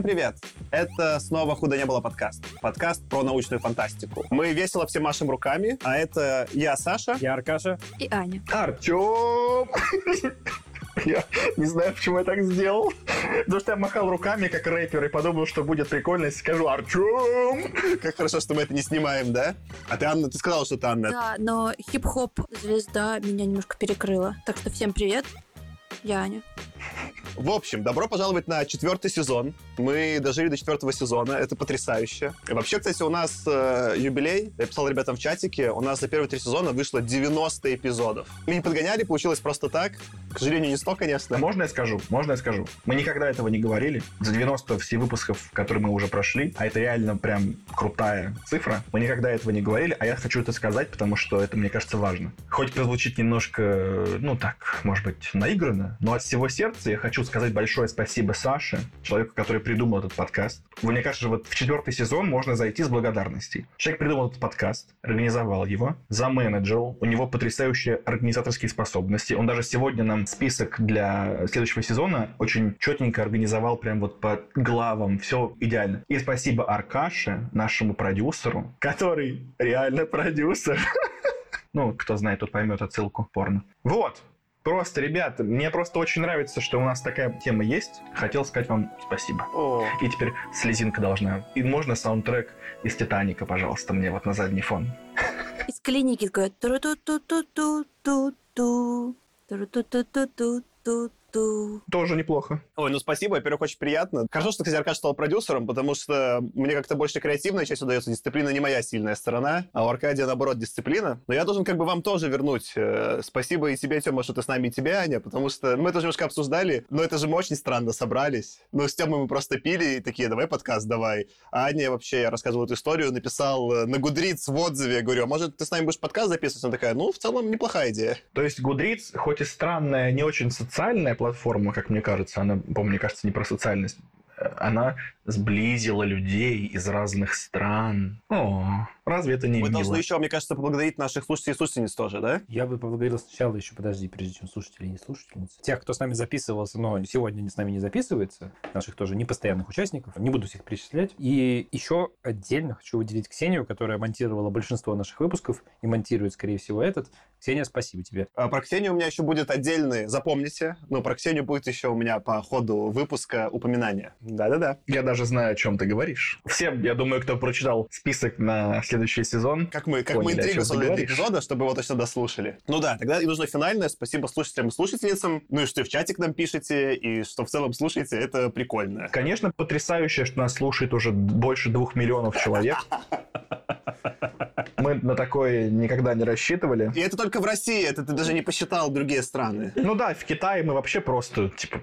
Всем привет! Это снова «Худо не было» подкаст. Подкаст про научную фантастику. Мы весело все машем руками, а это я, Саша. Я Аркаша. И Аня. Артем! Я не знаю, почему я так сделал. Потому что я махал руками, как рэпер, и подумал, что будет прикольно, если скажу «Артем!» Как хорошо, что мы это не снимаем, да? А ты, Анна, ты сказала, что ты Анна. Да, но хип-хоп звезда меня немножко перекрыла. Так что всем привет. Я Аня. В общем, добро пожаловать на четвертый сезон. Мы дожили до четвертого сезона, это потрясающе. И вообще, кстати, у нас э, юбилей, я писал ребятам в чатике, у нас за первые три сезона вышло 90 эпизодов. Мы не подгоняли, получилось просто так. К сожалению, не 100, конечно. Можно я скажу? Можно я скажу? Мы никогда этого не говорили. За 90 все выпусков, которые мы уже прошли, а это реально прям крутая цифра, мы никогда этого не говорили, а я хочу это сказать, потому что это, мне кажется, важно. Хоть прозвучит немножко, ну так, может быть, наигранно, но от всего сердца я хочу сказать большое спасибо Саше, человеку, который придумал этот подкаст. Мне кажется, вот в четвертый сезон можно зайти с благодарностей. Человек придумал этот подкаст, организовал его, заменеджерил, у него потрясающие организаторские способности. Он даже сегодня нам список для следующего сезона очень четенько организовал прям вот по главам, все идеально. И спасибо Аркаше, нашему продюсеру, который реально продюсер. Ну, кто знает, тот поймет отсылку порно. Вот, Просто, ребята, мне просто очень нравится, что у нас такая тема есть. Хотел сказать вам спасибо. О, И теперь слезинка должна. И можно саундтрек из Титаника, пожалуйста, мне вот на задний фон. Из клиники такое туру-ту-ту-ту-ту-ту. Тоже неплохо. Ой, ну спасибо, во-первых, очень приятно. Хорошо, что, кстати, Аркаш стал продюсером, потому что мне как-то больше креативная часть удается. Дисциплина не моя сильная сторона, а у Аркадия, наоборот, дисциплина. Но я должен как бы вам тоже вернуть. э, Спасибо и тебе, Тёма, что ты с нами, и тебе, Аня, потому что мы это немножко обсуждали, но это же мы очень странно собрались. Ну, с Тёмой мы просто пили и такие, давай подкаст, давай. А Аня вообще, я рассказывал эту историю, написал э, на Гудриц в отзыве, говорю, а может, ты с нами будешь подкаст записывать? Она такая, ну, в целом, неплохая идея. То есть Goodreads, хоть и странная, не очень социальная платформа, как мне кажется, она, по мне кажется, не про социальность, э, она сблизила людей из разных стран. О, разве это не Мы мило? должны еще, мне кажется, поблагодарить наших слушателей и слушательниц тоже, да? Я бы поблагодарил сначала еще, подожди, прежде чем слушатели и не слушательницы. Тех, кто с нами записывался, но сегодня с нами не записывается, наших тоже непостоянных участников, не буду всех перечислять. И еще отдельно хочу выделить Ксению, которая монтировала большинство наших выпусков и монтирует, скорее всего, этот. Ксения, спасибо тебе. А Про Ксению у меня еще будет отдельный, запомните, но про Ксению будет еще у меня по ходу выпуска упоминание. Да-да-да. Я даже знаю, о чем ты говоришь. Всем, я думаю, кто прочитал список на следующий сезон, Как мы, как мы Поняли, о интригу создали эпизода, чтобы его точно дослушали. Ну да, тогда и нужно финальное. Спасибо слушателям и слушательницам. Ну и что и в чатик нам пишете, и что в целом слушаете, это прикольно. Конечно, потрясающе, что нас слушает уже больше двух миллионов человек. Мы на такое никогда не рассчитывали. И это только в России, это ты даже не посчитал другие страны. Ну да, в Китае мы вообще просто, типа,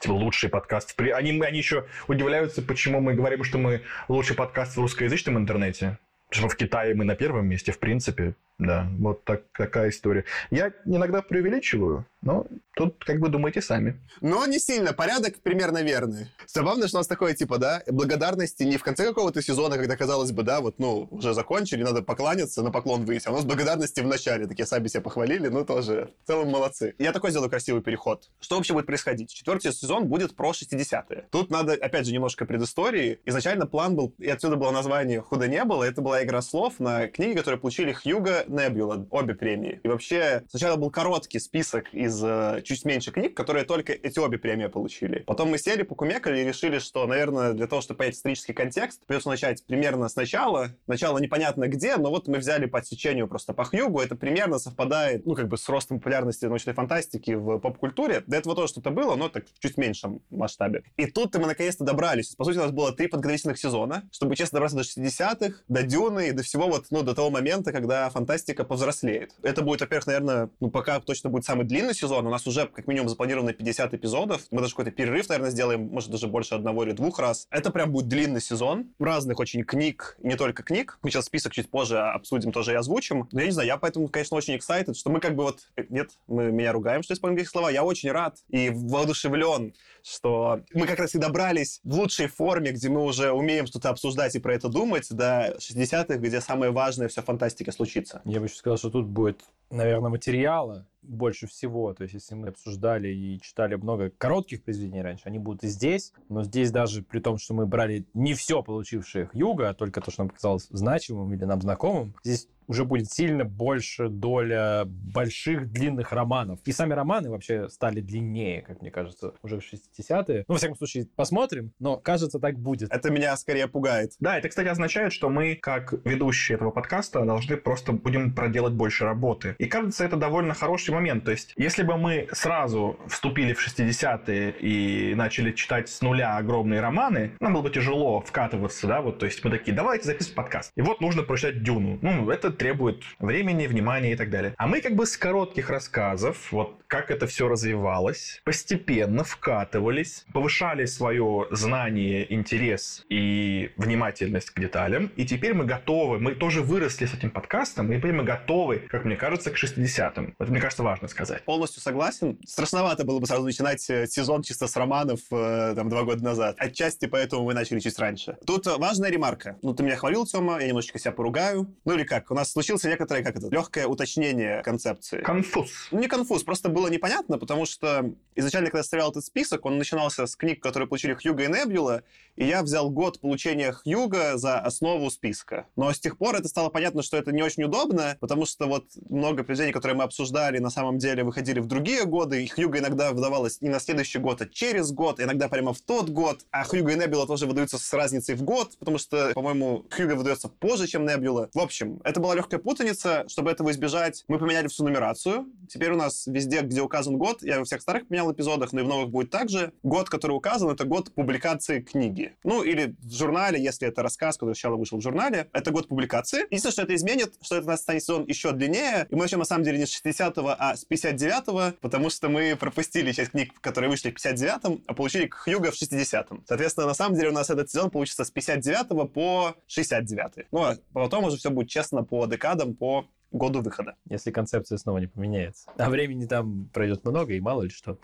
типа, лучший подкаст. Они, они еще удивляются, почему мы говорим, что мы лучший подкаст в русскоязычном интернете. Потому что в Китае мы на первом месте, в принципе. Да, вот так, такая история. Я иногда преувеличиваю, но тут как бы думайте сами. Но не сильно, порядок примерно верный. Забавно, что у нас такое, типа, да, благодарности не в конце какого-то сезона, когда, казалось бы, да, вот, ну, уже закончили, надо покланяться, на поклон выйти. А у нас благодарности в начале, такие сами себя похвалили, ну, тоже, в целом молодцы. Я такой сделаю красивый переход. Что вообще будет происходить? Четвертый сезон будет про 60-е. Тут надо, опять же, немножко предыстории. Изначально план был, и отсюда было название «Худо не было», это была игра слов на книги, которые получили Хьюга Небюла, обе премии. И вообще, сначала был короткий список из э, чуть меньше книг, которые только эти обе премии получили. Потом мы сели, покумекали и решили, что, наверное, для того, чтобы понять исторический контекст, придется начать примерно сначала. Начало непонятно где, но вот мы взяли по отсечению просто по Хьюгу. Это примерно совпадает, ну, как бы с ростом популярности научной фантастики в поп-культуре. До этого тоже что-то было, но так в чуть меньшем масштабе. И тут мы наконец-то добрались. По сути, у нас было три подготовительных сезона, чтобы, честно, добраться до 60-х, до Дюны и до всего вот, ну, до того момента, когда фантастика повзрослеет. Это будет, во-первых, наверное, ну, пока точно будет самый длинный сезон. У нас уже, как минимум, запланировано 50 эпизодов. Мы даже какой-то перерыв, наверное, сделаем, может, даже больше одного или двух раз. Это прям будет длинный сезон. Разных очень книг, не только книг. Мы сейчас список чуть позже обсудим, тоже и озвучим. Но я не знаю, я поэтому, конечно, очень excited, что мы как бы вот... э, Нет, мы меня ругаем, что используем такие слова. Я очень рад и воодушевлен, что мы как раз и добрались в лучшей форме, где мы уже умеем что-то обсуждать и про это думать, до 60-х, где самое важное все фантастика случится. Я бы еще сказал, что тут будет, наверное, материала больше всего. То есть, если мы обсуждали и читали много коротких произведений раньше, они будут и здесь. Но здесь даже при том, что мы брали не все получившее Юга, а только то, что нам показалось значимым или нам знакомым, здесь уже будет сильно больше доля больших длинных романов. И сами романы вообще стали длиннее, как мне кажется, уже в 60-е. Ну, во всяком случае, посмотрим, но кажется, так будет. Это меня скорее пугает. Да, это, кстати, означает, что мы, как ведущие этого подкаста, должны просто будем проделать больше работы. И кажется, это довольно хороший момент. То есть, если бы мы сразу вступили в 60-е и начали читать с нуля огромные романы, нам было бы тяжело вкатываться, да, вот, то есть мы такие, давайте записывать подкаст. И вот нужно прочитать Дюну. Ну, это требует времени, внимания и так далее. А мы как бы с коротких рассказов, вот как это все развивалось, постепенно вкатывались, повышали свое знание, интерес и внимательность к деталям. И теперь мы готовы, мы тоже выросли с этим подкастом, и теперь мы готовы, как мне кажется, к 60-м. Это, мне кажется, важно сказать. Полностью согласен. Страшновато было бы сразу начинать э, сезон чисто с романов э, там два года назад. Отчасти поэтому мы начали чуть раньше. Тут важная ремарка. Ну, ты меня хвалил, Тёма, я немножечко себя поругаю. Ну или как? У нас случился некоторое, как это, легкое уточнение концепции. Конфуз. Ну, не конфуз, просто было непонятно, потому что изначально, когда я составлял этот список, он начинался с книг, которые получили Хьюга и Небюла, и я взял год получения Хьюга за основу списка. Но с тех пор это стало понятно, что это не очень удобно, потому что вот много произведений, которые мы обсуждали, на самом деле выходили в другие годы, и Хьюга иногда выдавалось не на следующий год, а через год, иногда прямо в тот год, а Хьюга и Небюла тоже выдаются с разницей в год, потому что, по-моему, Хьюга выдается позже, чем Небюла. В общем, это была легкая путаница. Чтобы этого избежать, мы поменяли всю нумерацию. Теперь у нас везде, где указан год, я во всех старых поменял эпизодах, но и в новых будет также. Год, который указан, это год публикации книги. Ну, или в журнале, если это рассказ, который сначала вышел в журнале, это год публикации. Единственное, что это изменит, что это у нас станет сезон еще длиннее, и мы начнем, на самом деле, не с 60-го, а с 59-го, потому что мы пропустили часть книг, которые вышли к 59-м, а получили Хьюга в 60-м. Соответственно, на самом деле у нас этот сезон получится с 59 по 69. Ну, а потом уже все будет честно по декадам, по году выхода. Если концепция снова не поменяется. А времени там пройдет много, и мало ли что.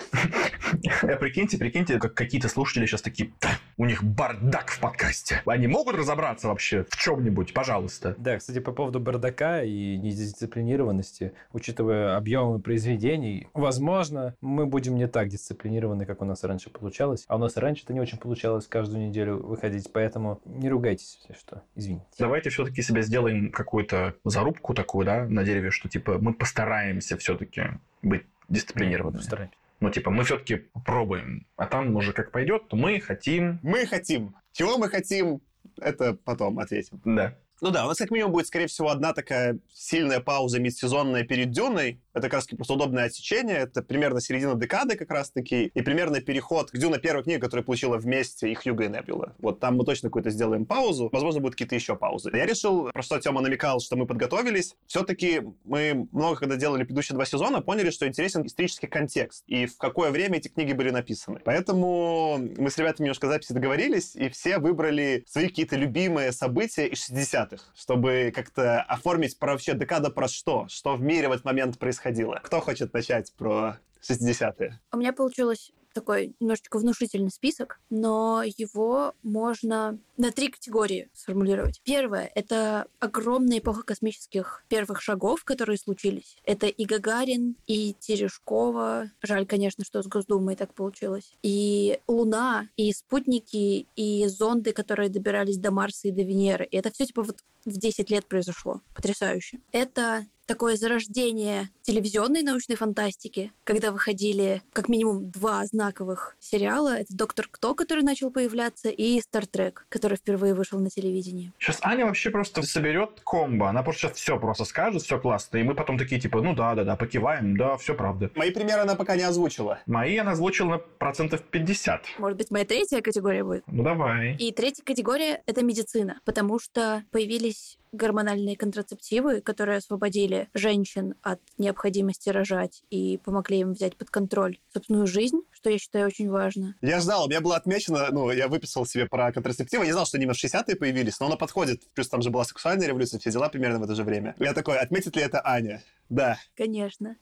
А прикиньте, прикиньте, как какие-то слушатели сейчас такие, у них бардак в подкасте. Они могут разобраться вообще в чем-нибудь, пожалуйста. Да, кстати, по поводу бардака и недисциплинированности, учитывая объемы произведений, возможно, мы будем не так дисциплинированы, как у нас раньше получалось. А у нас раньше это не очень получалось каждую неделю выходить, поэтому не ругайтесь, если что. Извините. Давайте все-таки себе сделаем какую-то зарубку такую, да, на дереве, что типа мы постараемся все-таки быть дисциплинированными. Постараемся. Ну, типа, мы все-таки пробуем. А там уже как пойдет, то мы хотим... Мы хотим. Чего мы хотим, это потом ответим. Да. Ну да, у нас как минимум будет, скорее всего, одна такая сильная пауза межсезонная перед Дюной. Это как раз просто удобное отсечение. Это примерно середина декады как раз-таки. И примерно переход к Дюна первой книги, которую получила вместе их Юга и Небюла. Вот там мы точно какую-то сделаем паузу. Возможно, будут какие-то еще паузы. Я решил, про что Тёма намекал, что мы подготовились. Все-таки мы много когда делали предыдущие два сезона, поняли, что интересен исторический контекст и в какое время эти книги были написаны. Поэтому мы с ребятами немножко записи договорились, и все выбрали свои какие-то любимые события из 60-х, чтобы как-то оформить про вообще декада про что, что в мире в этот момент происходило. Кто хочет начать про 60-е? У меня получилось такой немножечко внушительный список, но его можно на три категории сформулировать. Первое — это огромная эпоха космических первых шагов, которые случились. Это и Гагарин, и Терешкова. Жаль, конечно, что с Госдумой так получилось. И Луна, и спутники, и зонды, которые добирались до Марса и до Венеры. И это все типа вот в 10 лет произошло. Потрясающе. Это такое зарождение телевизионной научной фантастики, когда выходили как минимум два знаковых сериала. Это «Доктор Кто», который начал появляться, и «Стартрек», который впервые вышел на телевидении. Сейчас Аня вообще просто соберет комбо. Она просто сейчас все просто скажет, все классно. И мы потом такие типа, ну да, да, да, покиваем, да, все правда. Мои примеры она пока не озвучила. Мои она озвучила на процентов 50. Может быть, моя третья категория будет? Ну давай. И третья категория — это медицина, потому что появились гормональные контрацептивы, которые освободили женщин от необходимости рожать и помогли им взять под контроль собственную жизнь, что я считаю очень важно. Я ждал, у меня было отмечено, ну, я выписал себе про контрацептивы, я не знал, что они в 60-е появились, но оно подходит. Плюс там же была сексуальная революция, все дела примерно в это же время. Я такой, отметит ли это Аня? Да. Конечно.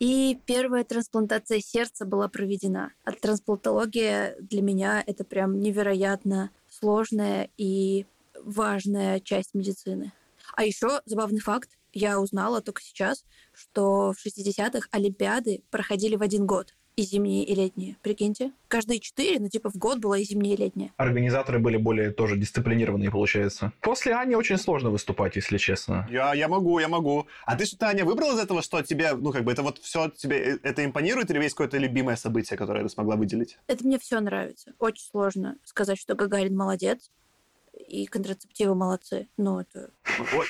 И первая трансплантация сердца была проведена. А трансплантология для меня это прям невероятно сложная и важная часть медицины. А еще забавный факт. я узнала только сейчас, что в 60-х Олимпиады проходили в один год и зимние, и летние. Прикиньте. Каждые четыре, ну, типа, в год было и зимние, и летние. Организаторы были более тоже дисциплинированные, получается. После Ани очень сложно выступать, если честно. Я, я могу, я могу. А ты что-то, Аня, выбрал из этого, что тебе, ну, как бы, это вот все тебе, э, это импонирует, или есть какое-то любимое событие, которое ты смогла выделить? Это мне все нравится. Очень сложно сказать, что Гагарин молодец, и контрацептивы молодцы. Ну, это...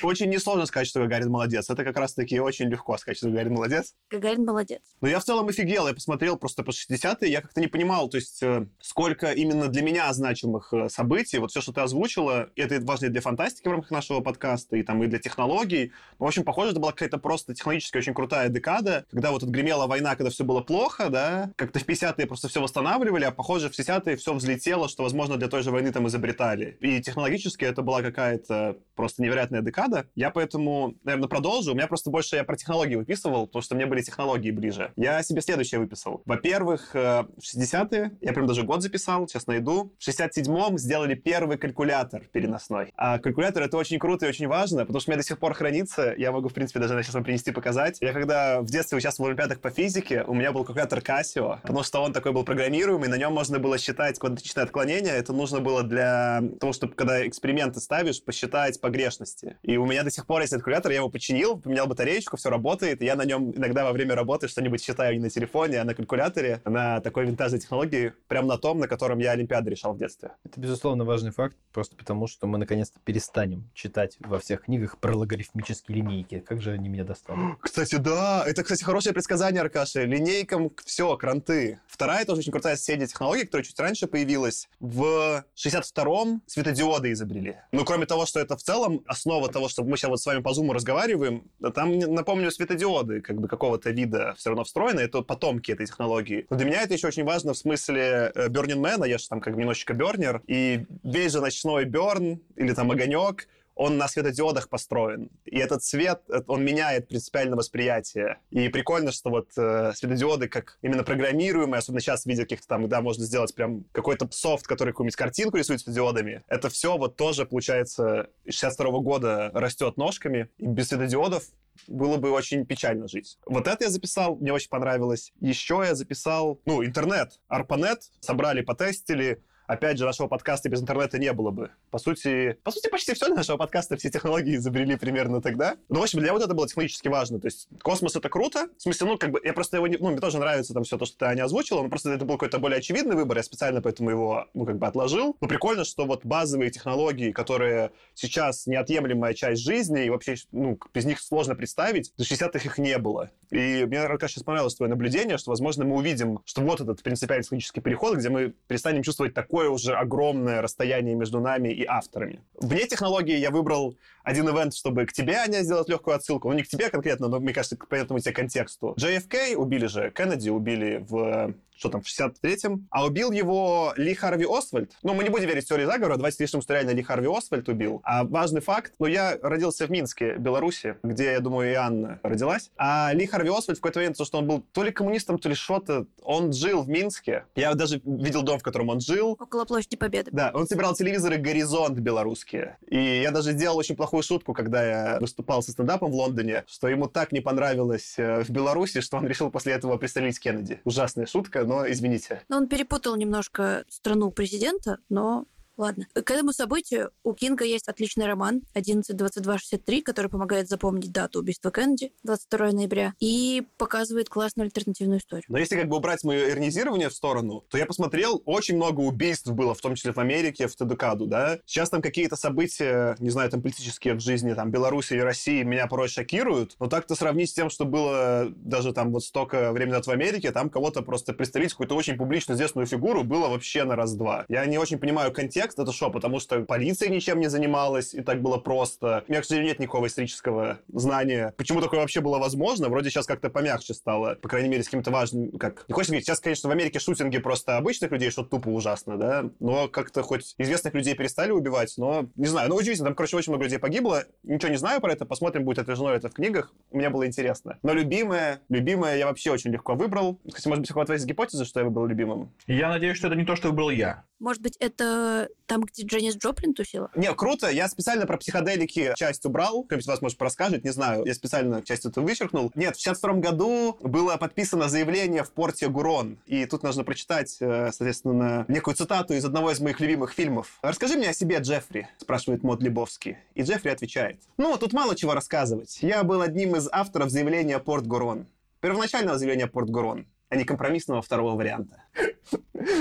Очень несложно сказать, что Гагарин молодец. Это как раз-таки очень легко сказать, что Гагарин молодец. Гагарин молодец. Ну, я в целом офигел. Я посмотрел просто по 60-е, я как-то не понимал, то есть, э, сколько именно для меня значимых э, событий. Вот все, что ты озвучила, это важно и для фантастики в рамках нашего подкаста, и там и для технологий. Ну, в общем, похоже, это была какая-то просто технологически очень крутая декада, когда вот отгремела война, когда все было плохо, да, как-то в 50-е просто все восстанавливали, а похоже, в 60-е все взлетело, что, возможно, для той же войны там изобретали. И технологически это была какая-то просто невероятная декада. Я поэтому, наверное, продолжу. У меня просто больше я про технологии выписывал, потому что мне были технологии ближе. Я себе следующее выписал. Во-первых, э, в 60-е, я прям даже год записал, сейчас найду. В 67-м сделали первый калькулятор переносной. А калькулятор — это очень круто и очень важно, потому что у меня до сих пор хранится. Я могу, в принципе, даже сейчас вам принести, показать. Я когда в детстве участвовал в олимпиадах по физике, у меня был калькулятор Casio, потому что он такой был программируемый, на нем можно было считать квадратичное отклонение. Это нужно было для того, чтобы когда эксперимент эксперименты ставишь, посчитать погрешности. И у меня до сих пор есть калькулятор, я его починил, поменял батареечку, все работает, и я на нем иногда во время работы что-нибудь считаю не на телефоне, а на калькуляторе, на такой винтажной технологии, прям на том, на котором я Олимпиады решал в детстве. Это, безусловно, важный факт, просто потому что мы наконец-то перестанем читать во всех книгах про логарифмические линейки. Как же они меня достали? Кстати, да, это, кстати, хорошее предсказание, Аркаши. Линейкам все, кранты. Вторая тоже очень крутая соседняя технология, которая чуть раньше появилась. В 62-м светодиоды изобрели изобрели. Ну, кроме того, что это в целом основа того, что мы сейчас вот с вами по зуму разговариваем, там, напомню, светодиоды как бы какого-то вида все равно встроены, это потомки этой технологии. Но для меня это еще очень важно в смысле э, Burning Man, я же там как бы немножечко бернер, и весь же ночной берн или там огонек, он на светодиодах построен. И этот свет, он меняет принципиально восприятие. И прикольно, что вот э, светодиоды как именно программируемые, особенно сейчас в виде каких-то там, да, можно сделать прям какой-то софт, который какую-нибудь картинку рисует светодиодами. Это все вот тоже, получается, 62 -го года растет ножками. И без светодиодов было бы очень печально жить. Вот это я записал, мне очень понравилось. Еще я записал, ну, интернет, ARPANET, собрали, потестили, опять же, нашего подкаста без интернета не было бы. По сути, по сути, почти все нашего подкаста, все технологии изобрели примерно тогда. Ну, в общем, для вот это было технологически важно. То есть космос — это круто. В смысле, ну, как бы, я просто его не... Ну, мне тоже нравится там все то, что ты, Аня, озвучила, но просто это был какой-то более очевидный выбор, я специально поэтому его, ну, как бы отложил. Но прикольно, что вот базовые технологии, которые сейчас неотъемлемая часть жизни, и вообще, ну, без них сложно представить, до 60-х их не было. И мне, сейчас понравилось твое наблюдение, что, возможно, мы увидим, что вот этот принципиальный технологический переход, где мы перестанем чувствовать такой такое уже огромное расстояние между нами и авторами. Вне технологии я выбрал один ивент, чтобы к тебе, Аня, сделать легкую отсылку. Ну, не к тебе конкретно, но, мне кажется, к понятному тебе контексту. JFK убили же, Кеннеди убили в что там, в 63-м, а убил его Ли Харви Освальд. Ну, мы не будем верить в теории заговора, давайте решим, что реально Ли Харви Освальд убил. А важный факт, ну, я родился в Минске, Беларуси, где, я думаю, и Анна родилась. А Ли Харви Освальд в какой-то момент, то, что он был то ли коммунистом, то ли что-то, он жил в Минске. Я даже видел дом, в котором он жил. Около площади Победы. Да, он собирал телевизоры «Горизонт» белорусские. И я даже сделал очень плохую шутку, когда я выступал со стендапом в Лондоне, что ему так не понравилось э, в Беларуси, что он решил после этого пристрелить Кеннеди. Ужасная шутка, но извините. Но он перепутал немножко страну президента, но Ладно. К этому событию у Кинга есть отличный роман 11.22.63, который помогает запомнить дату убийства Кеннеди, 22 ноября, и показывает классную альтернативную историю. Но если как бы убрать мое иронизирование в сторону, то я посмотрел, очень много убийств было, в том числе в Америке, в Тедукаду, да. Сейчас там какие-то события, не знаю, там политические в жизни, там, Беларуси и России меня порой шокируют, но так-то сравнить с тем, что было даже там вот столько времени назад в Америке, там кого-то просто пристрелить, какую-то очень публично известную фигуру, было вообще на раз-два. Я не очень понимаю контекст, контекст, это что, потому что полиция ничем не занималась, и так было просто. У меня, к сожалению, нет никакого исторического знания. Почему такое вообще было возможно? Вроде сейчас как-то помягче стало, по крайней мере, с каким-то важным... Как... Не хочется говорить, сейчас, конечно, в Америке шутинги просто обычных людей, что тупо ужасно, да, но как-то хоть известных людей перестали убивать, но не знаю, ну удивительно, там, короче, очень много людей погибло, ничего не знаю про это, посмотрим, будет отражено это в книгах, мне было интересно. Но любимое, любимое я вообще очень легко выбрал. Кстати, может быть, хватает гипотезы, что я выбрал любимым? Я надеюсь, что это не то, что выбрал я. Может быть, это там, где Дженнис Джоплин тусила? Не, круто. Я специально про психоделики часть убрал. Кто-нибудь вас, может, расскажет, не знаю. Я специально часть этого вычеркнул. Нет, в 62 году было подписано заявление в порте Гурон. И тут нужно прочитать, э, соответственно, некую цитату из одного из моих любимых фильмов. «Расскажи мне о себе, Джеффри», спрашивает Мод Лебовский. И Джеффри отвечает. Ну, тут мало чего рассказывать. Я был одним из авторов заявления Порт Гурон. Первоначального заявления Порт Гурон а не компромиссного второго варианта.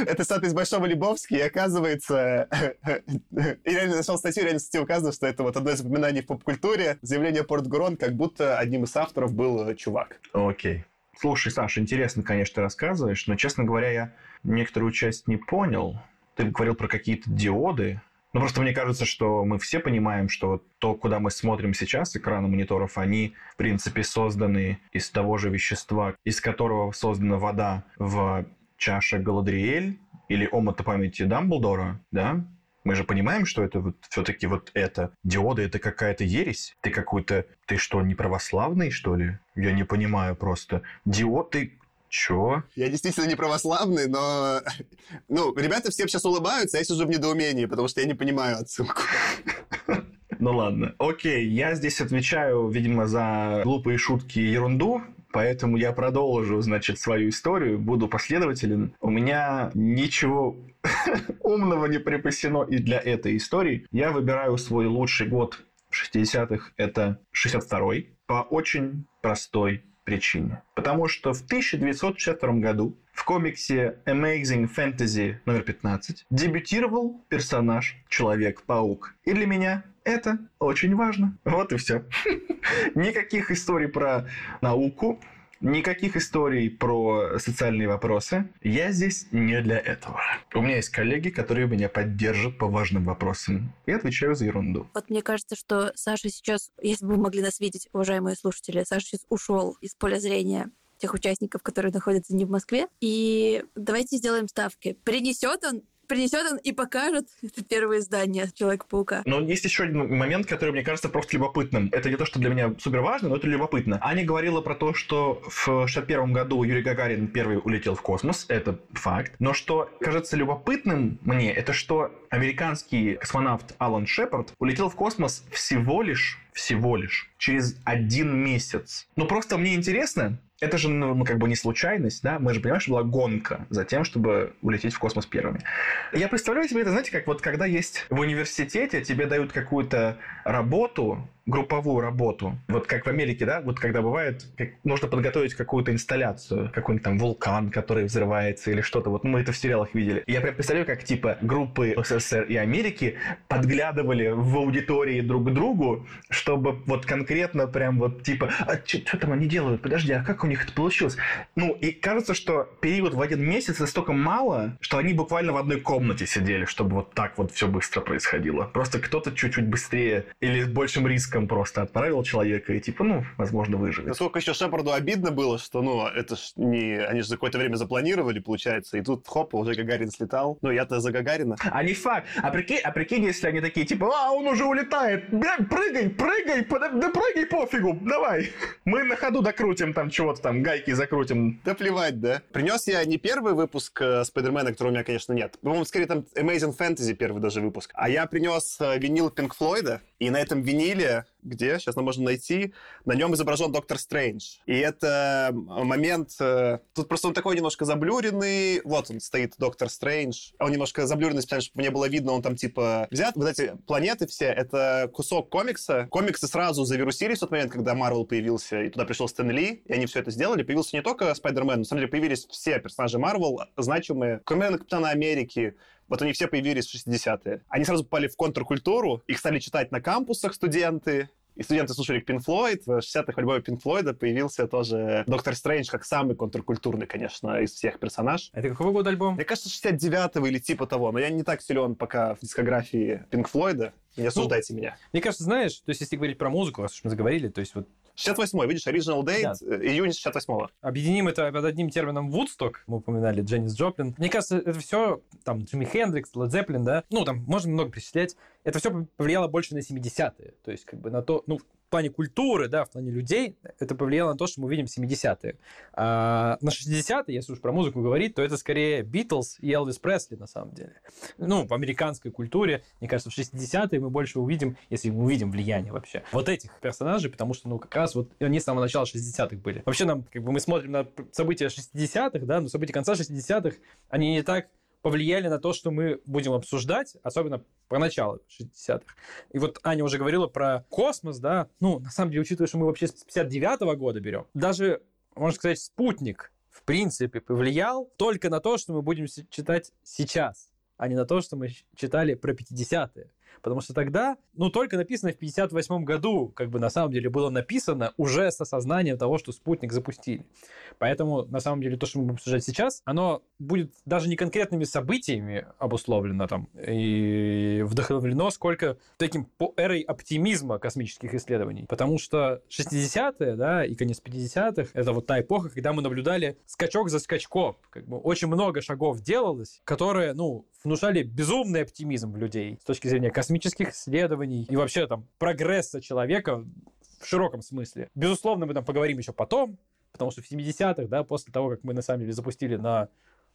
Это стат из Большого Лебовски, и оказывается... И реально нашел статью, реально статья указано, что это вот одно из упоминаний в поп-культуре. Заявление Порт Гурон, как будто одним из авторов был э, чувак. Окей. Слушай, Саша, интересно, конечно, ты рассказываешь, но, честно говоря, я некоторую часть не понял. Ты говорил про какие-то диоды, ну, просто мне кажется, что мы все понимаем, что то, куда мы смотрим сейчас, экраны мониторов, они, в принципе, созданы из того же вещества, из которого создана вода в чаше Галадриэль или омута памяти Дамблдора, да? Мы же понимаем, что это вот все-таки вот это. Диоды — это какая-то ересь. Ты какой-то... Ты что, не православный, что ли? Я не понимаю просто. Диоды Чё? Я действительно не православный, но... Ну, ребята все сейчас улыбаются, а я сижу в недоумении, потому что я не понимаю отсылку. Ну ладно. Окей, я здесь отвечаю, видимо, за глупые шутки и ерунду, поэтому я продолжу, значит, свою историю, буду последователен. У меня ничего умного не припасено и для этой истории. Я выбираю свой лучший год в 60-х, это 62-й, по очень простой причине. Потому что в 1962 году в комиксе Amazing Fantasy номер 15 дебютировал персонаж Человек-паук. И для меня это очень важно. Вот и все. Никаких историй про науку, Никаких историй про социальные вопросы. Я здесь не для этого. У меня есть коллеги, которые меня поддержат по важным вопросам. И отвечаю за ерунду. Вот мне кажется, что Саша сейчас, если бы вы могли нас видеть, уважаемые слушатели, Саша сейчас ушел из поля зрения тех участников, которые находятся не в Москве. И давайте сделаем ставки. Принесет он принесет он и покажет это первое издание Человека-паука. Но есть еще один момент, который мне кажется просто любопытным. Это не то, что для меня супер важно, но это любопытно. Аня говорила про то, что в 61 году Юрий Гагарин первый улетел в космос. Это факт. Но что кажется любопытным мне, это что американский космонавт Алан Шепард улетел в космос всего лишь всего лишь через один месяц. Ну, просто мне интересно, это же, ну, ну, как бы не случайность, да? Мы же понимаем, что была гонка за тем, чтобы улететь в космос первыми. Я представляю себе это, знаете, как вот когда есть в университете, тебе дают какую-то работу, групповую работу. Вот как в Америке, да, вот когда бывает, как, нужно подготовить какую-то инсталляцию, какой-нибудь там вулкан, который взрывается или что-то. Вот мы это в сериалах видели. Я прям представляю, как типа группы СССР и Америки подглядывали в аудитории друг к другу, чтобы вот конкретно прям вот типа, а что там они делают? Подожди, а как у них это получилось? Ну, и кажется, что период в один месяц настолько мало, что они буквально в одной комнате сидели, чтобы вот так вот все быстро происходило. Просто кто-то чуть-чуть быстрее или с большим риском риском просто отправил человека и типа, ну, возможно, выживет. Насколько еще Шепарду обидно было, что, ну, это ж не... Они же за какое-то время запланировали, получается, и тут, хоп, уже Гагарин слетал. Ну, я-то за Гагарина. А не факт. А прикинь, а прикинь, если они такие, типа, а, он уже улетает, бля, прыгай, прыгай, да, да прыгай, пофигу, давай. Мы на ходу докрутим там чего-то там, гайки закрутим. Да плевать, да. Принес я не первый выпуск э, Спайдермена, которого у меня, конечно, нет. По-моему, скорее там Amazing Fantasy первый даже выпуск. А я принес э, винил Пинк Флойда, и на этом виниле yeah. Где, сейчас мы можем найти, на нем изображен Доктор Стрэндж. И это момент, э, тут просто он такой немножко заблюренный, вот он стоит, Доктор Стрэндж, он немножко заблюренный, специально, чтобы не было видно, он там типа взят. Вот эти планеты все, это кусок комикса. Комиксы сразу завирусились в тот момент, когда Марвел появился, и туда пришел Стэн Ли, и они все это сделали. Появился не только Спайдермен, на самом деле появились все персонажи Марвел, значимые, кроме Капитана Америки, вот они все появились в 60-е. Они сразу попали в контркультуру, их стали читать на кампусах студенты, и студенты слушали Пин Флойд. В 60-х в альбоме Пин Флойда появился тоже Доктор Стрэндж, как самый контркультурный, конечно, из всех персонаж. Это какого года альбом? Мне кажется, 69-го или типа того, но я не так силен пока в дискографии Пинк Флойда. Не осуждайте ну, меня. Мне кажется, знаешь, то есть если говорить про музыку, раз уж мы заговорили, то есть вот 68-й, видишь, Original Date, да. Э, июнь 68-го. Объединим это под одним термином Вудсток. Мы упоминали Дженнис Джоплин. Мне кажется, это все, там, Джимми Хендрикс, Лед Зеппелин, да, ну, там, можно много перечислять. Это все повлияло больше на 70-е. То есть, как бы на то, ну, плане культуры, да, в плане людей, это повлияло на то, что мы видим 70-е. А на 60-е, если уж про музыку говорить, то это скорее Битлз и Элвис Пресли, на самом деле. Ну, в американской культуре, мне кажется, в 60-е мы больше увидим, если мы увидим влияние вообще, вот этих персонажей, потому что, ну, как раз вот они с самого начала 60-х были. Вообще нам, как бы, мы смотрим на события 60-х, да, но события конца 60-х, они не так повлияли на то, что мы будем обсуждать, особенно про начало 60-х. И вот Аня уже говорила про космос, да, ну, на самом деле, учитывая, что мы вообще с 59-го года берем, даже, можно сказать, спутник, в принципе, повлиял только на то, что мы будем читать сейчас, а не на то, что мы читали про 50-е. Потому что тогда, ну, только написано в 58 году, как бы на самом деле было написано уже с осознанием того, что спутник запустили. Поэтому, на самом деле, то, что мы будем обсуждать сейчас, оно будет даже не конкретными событиями обусловлено там и вдохновлено, сколько таким эрой оптимизма космических исследований. Потому что 60-е, да, и конец 50-х, это вот та эпоха, когда мы наблюдали скачок за скачком. Как бы очень много шагов делалось, которые, ну, внушали безумный оптимизм в людей с точки зрения космических исследований и вообще там прогресса человека в широком смысле. Безусловно, мы там поговорим еще потом, потому что в 70-х, да, после того, как мы на самом деле запустили на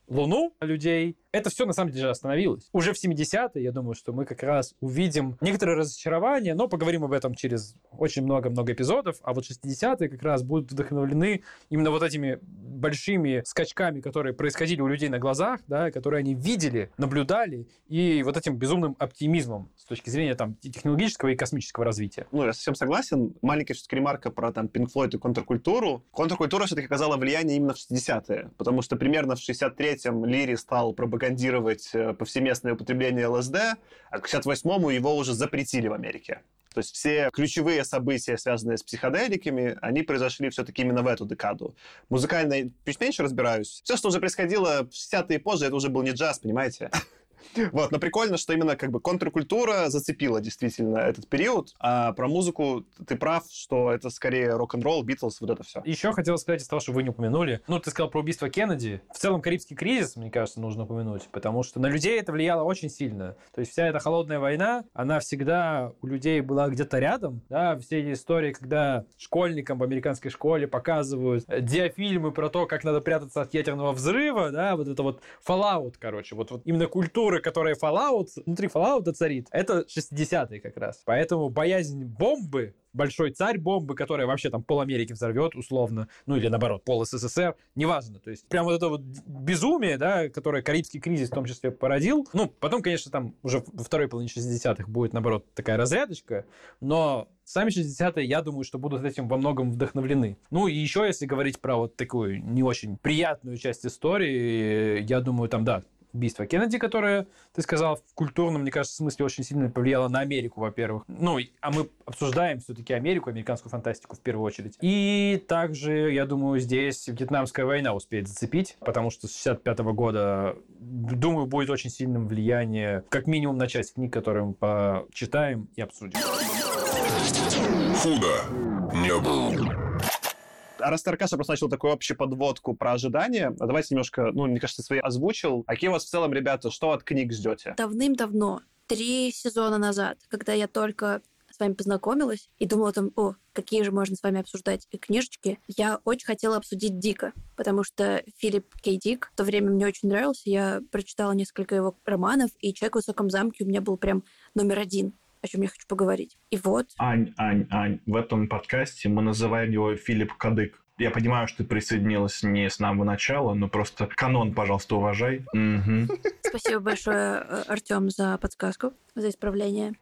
Луну людей, это все на самом деле остановилось. Уже в 70-е, я думаю, что мы как раз увидим некоторые разочарования, но поговорим об этом через очень много-много эпизодов, а вот 60-е как раз будут вдохновлены именно вот этими большими скачками, которые происходили у людей на глазах, да, которые они видели, наблюдали, и вот этим безумным оптимизмом с точки зрения там технологического и космического развития. Ну, я совсем согласен. Маленькая все-таки ремарка про там Pink Floyd и контркультуру. Контркультура все-таки оказала влияние именно в 60-е, потому что примерно в 63-м Лири стал пропагандировать э, повсеместное употребление ЛСД, а к 68-му его уже запретили в Америке. То есть все ключевые события, связанные с психоделиками, они произошли все-таки именно в эту декаду. Музыкально чуть меньше разбираюсь. Все, что уже происходило в 60-е и позже, это уже был не джаз, понимаете? Вот, но прикольно, что именно как бы контркультура зацепила действительно этот период, а про музыку ты прав, что это скорее рок-н-ролл, Битлз, вот это все. Еще хотел сказать из того, что вы не упомянули. Ну, ты сказал про убийство Кеннеди. В целом, Карибский кризис, мне кажется, нужно упомянуть, потому что на людей это влияло очень сильно. То есть вся эта холодная война, она всегда у людей была где-то рядом, да, все эти истории, когда школьникам в американской школе показывают диафильмы про то, как надо прятаться от ядерного взрыва, да, вот это вот Fallout, короче, вот, вот именно культура культуры, которая Fallout, внутри Fallout царит, это 60-е как раз. Поэтому боязнь бомбы большой царь бомбы, которая вообще там пол Америки взорвет, условно, ну или наоборот, пол СССР, неважно. То есть прям вот это вот безумие, да, которое Карибский кризис в том числе породил. Ну, потом, конечно, там уже во второй половине 60-х будет, наоборот, такая разрядочка, но сами 60-е, я думаю, что будут этим во многом вдохновлены. Ну и еще, если говорить про вот такую не очень приятную часть истории, я думаю, там, да, убийство Кеннеди, которое, ты сказал, в культурном, мне кажется, смысле очень сильно повлияло на Америку, во-первых. Ну, а мы обсуждаем все-таки Америку, американскую фантастику в первую очередь. И также, я думаю, здесь Вьетнамская война успеет зацепить, потому что с 65 года, думаю, будет очень сильным влияние, как минимум, на часть книг, которые мы почитаем и обсудим. Худо не было. А раз Таркаша просто начал такую общую подводку про ожидания, давайте немножко, ну, мне кажется, свои озвучил. А какие у вас в целом, ребята, что от книг ждете? Давным-давно, три сезона назад, когда я только с вами познакомилась и думала там, о, какие же можно с вами обсуждать книжечки, я очень хотела обсудить Дика, потому что Филипп Кей Дик в то время мне очень нравился, я прочитала несколько его романов, и «Человек в высоком замке» у меня был прям номер один о чем я хочу поговорить. И вот... Ань, Ань, Ань, в этом подкасте мы называем его Филипп Кадык. Я понимаю, что ты присоединилась не с самого начала, но просто канон, пожалуйста, уважай. Угу. Спасибо большое, э, Артем, за подсказку, за исправление.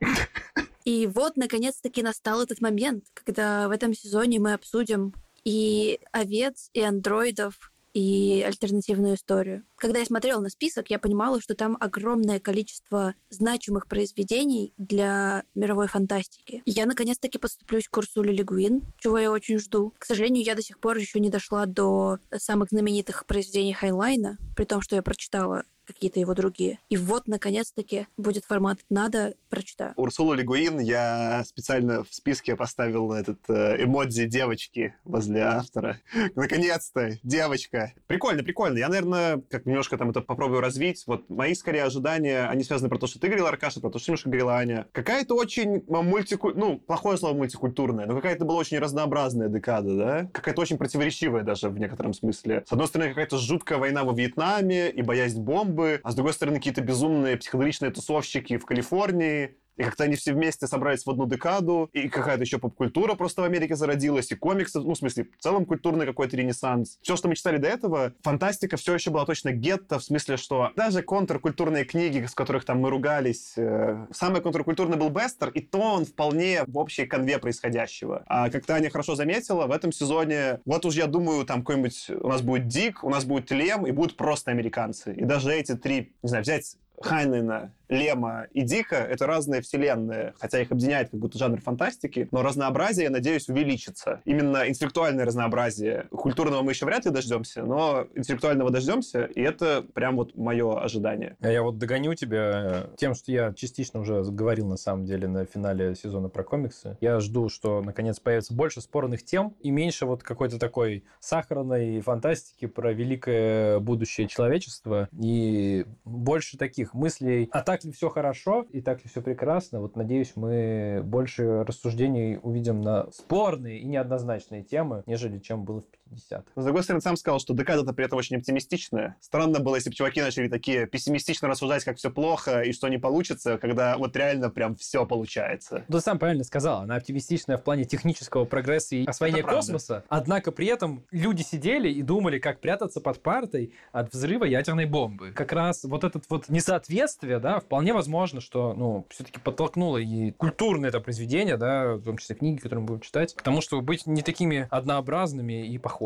И вот, наконец-таки, настал этот момент, когда в этом сезоне мы обсудим и овец, и андроидов, и альтернативную историю. Когда я смотрела на список, я понимала, что там огромное количество значимых произведений для мировой фантастики. Я наконец-таки подступлюсь к Урсуле Ле Гуин, чего я очень жду. К сожалению, я до сих пор еще не дошла до самых знаменитых произведений Хайнлайна, при том, что я прочитала какие-то его другие. И вот, наконец-таки, будет формат «надо», прочитаю. Урсулу Лигуин я специально в списке поставил этот э, эмодзи девочки возле автора. Наконец-то, девочка. Прикольно, прикольно. Я, наверное, как немножко там это попробую развить. Вот мои, скорее, ожидания, они связаны про то, что ты говорил, Аркаша, про то, что немножко говорила Аня. Какая-то очень мультику... Ну, плохое слово мультикультурная, но какая-то была очень разнообразная декада, да? Какая-то очень противоречивая даже в некотором смысле. С одной стороны, какая-то жуткая война во Вьетнаме и боязнь бомбы, а с другой стороны, какие-то безумные психоделичные тусовщики в Калифорнии, и как-то они все вместе собрались в одну декаду, и какая-то еще поп-культура просто в Америке зародилась, и комиксы, ну, в смысле, в целом культурный какой-то ренессанс. Все, что мы читали до этого, фантастика все еще была точно гетто, в смысле, что даже контркультурные книги, с которых там мы ругались, э, самый контркультурный был Бестер, и то он вполне в общей конве происходящего. А как Таня хорошо заметила, в этом сезоне, вот уж я думаю, там какой-нибудь у нас будет Дик, у нас будет Лем, и будут просто американцы. И даже эти три, не знаю, взять Хайнена, Лема и Дика — это разные вселенные, хотя их объединяет как будто жанр фантастики, но разнообразие, я надеюсь, увеличится. Именно интеллектуальное разнообразие. Культурного мы еще вряд ли дождемся, но интеллектуального дождемся, и это прям вот мое ожидание. А я вот догоню тебя тем, что я частично уже говорил на самом деле на финале сезона про комиксы. Я жду, что наконец появится больше спорных тем и меньше вот какой-то такой сахарной фантастики про великое будущее человечества и больше таких мыслей о так ли все хорошо и так ли все прекрасно. Вот надеюсь, мы больше рассуждений увидим на спорные и неоднозначные темы, нежели чем было в 50-х. С другой стороны, сам сказал, что декада-то при этом очень оптимистичная. Странно было, если бы чуваки начали такие пессимистично рассуждать, как все плохо и что не получится, когда вот реально прям все получается. Ну, сам правильно сказал, она оптимистичная в плане технического прогресса и освоения космоса. Однако при этом люди сидели и думали, как прятаться под партой от взрыва ядерной бомбы. Как раз вот этот вот несоответствие, да, вполне возможно, что, ну, все-таки подтолкнуло и культурное это произведение, да, в том числе книги, которые мы будем читать, к тому, чтобы быть не такими однообразными и похожими,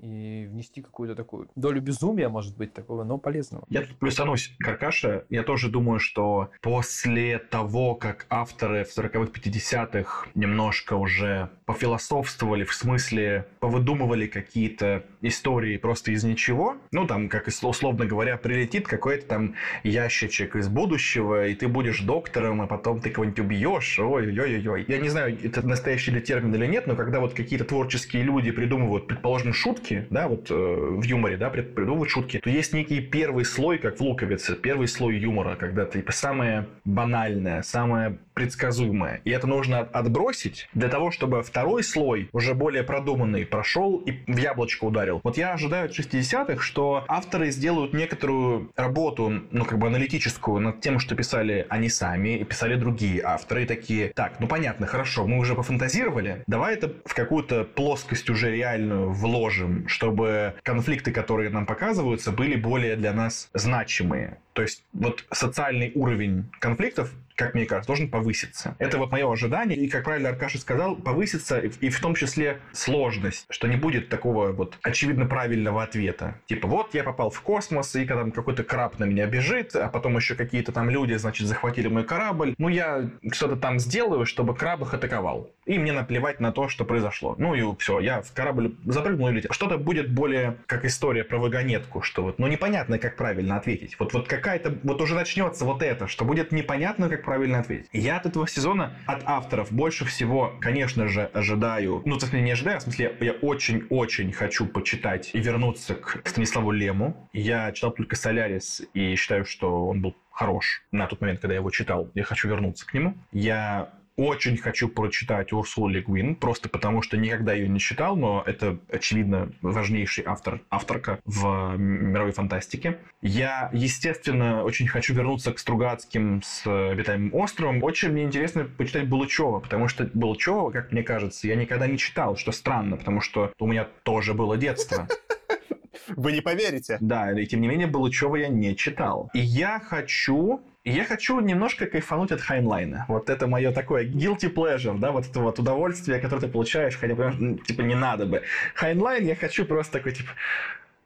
и внести какую-то такую долю безумия, может быть, такого, но полезного. Я тут плюсанусь Каркаша. Я тоже думаю, что после того, как авторы в 40-х, 50-х немножко уже пофилософствовали, в смысле повыдумывали какие-то истории просто из ничего, ну, там, как условно говоря, прилетит какой-то там ящичек из будущего, и ты будешь доктором, а потом ты кого-нибудь убьешь, ой-ой-ой-ой. Я не знаю, это настоящий ли термин или нет, но когда вот какие-то творческие люди придумывают, предположим, шутки, да, вот э, в юморе, да, придумывают шутки, то есть некий первый слой, как в луковице, первый слой юмора, когда ты самое банальное, самое предсказуемое. И это нужно отбросить для того, чтобы второй слой, уже более продуманный, прошел и в яблочко ударил. Вот я ожидаю от 60-х, что авторы сделают некоторую работу, ну, как бы аналитическую над тем, что писали они сами и писали другие авторы. И такие, так, ну, понятно, хорошо, мы уже пофантазировали, давай это в какую-то плоскость уже реальную вложим, чтобы конфликты, которые нам показываются, были более для нас значимые. То есть вот социальный уровень конфликтов как мне кажется, должен повыситься. Это вот мое ожидание. И, как правильно Аркаша сказал, повысится и в том числе сложность, что не будет такого вот очевидно правильного ответа. Типа, вот я попал в космос, и когда какой-то краб на меня бежит, а потом еще какие-то там люди, значит, захватили мой корабль. Ну, я что-то там сделаю, чтобы краб их атаковал. И мне наплевать на то, что произошло. Ну и все, я в корабль запрыгнул и летел. Что-то будет более как история про вагонетку, что вот, ну непонятно, как правильно ответить. Вот, вот какая-то, вот уже начнется вот это, что будет непонятно, как правильно ответить. Я от этого сезона, от авторов больше всего, конечно же, ожидаю, ну, смысле, не ожидаю, в смысле, я очень-очень хочу почитать и вернуться к Станиславу Лему. Я читал только «Солярис» и считаю, что он был хорош на тот момент, когда я его читал. Я хочу вернуться к нему. Я очень хочу прочитать Урсулу Легвин, просто потому что никогда ее не читал, но это, очевидно, важнейший автор, авторка в мировой фантастике. Я, естественно, очень хочу вернуться к Стругацким с «Обитаемым островом». Очень мне интересно почитать Булычева, потому что Булычева, как мне кажется, я никогда не читал, что странно, потому что у меня тоже было детство. Вы не поверите. Да, и тем не менее Булычева я не читал. И я хочу я хочу немножко кайфануть от Хайнлайна. Вот это мое такое guilty pleasure, да, вот это вот удовольствие, которое ты получаешь, хотя, бы типа, не надо бы. Хайнлайн я хочу просто такой, типа,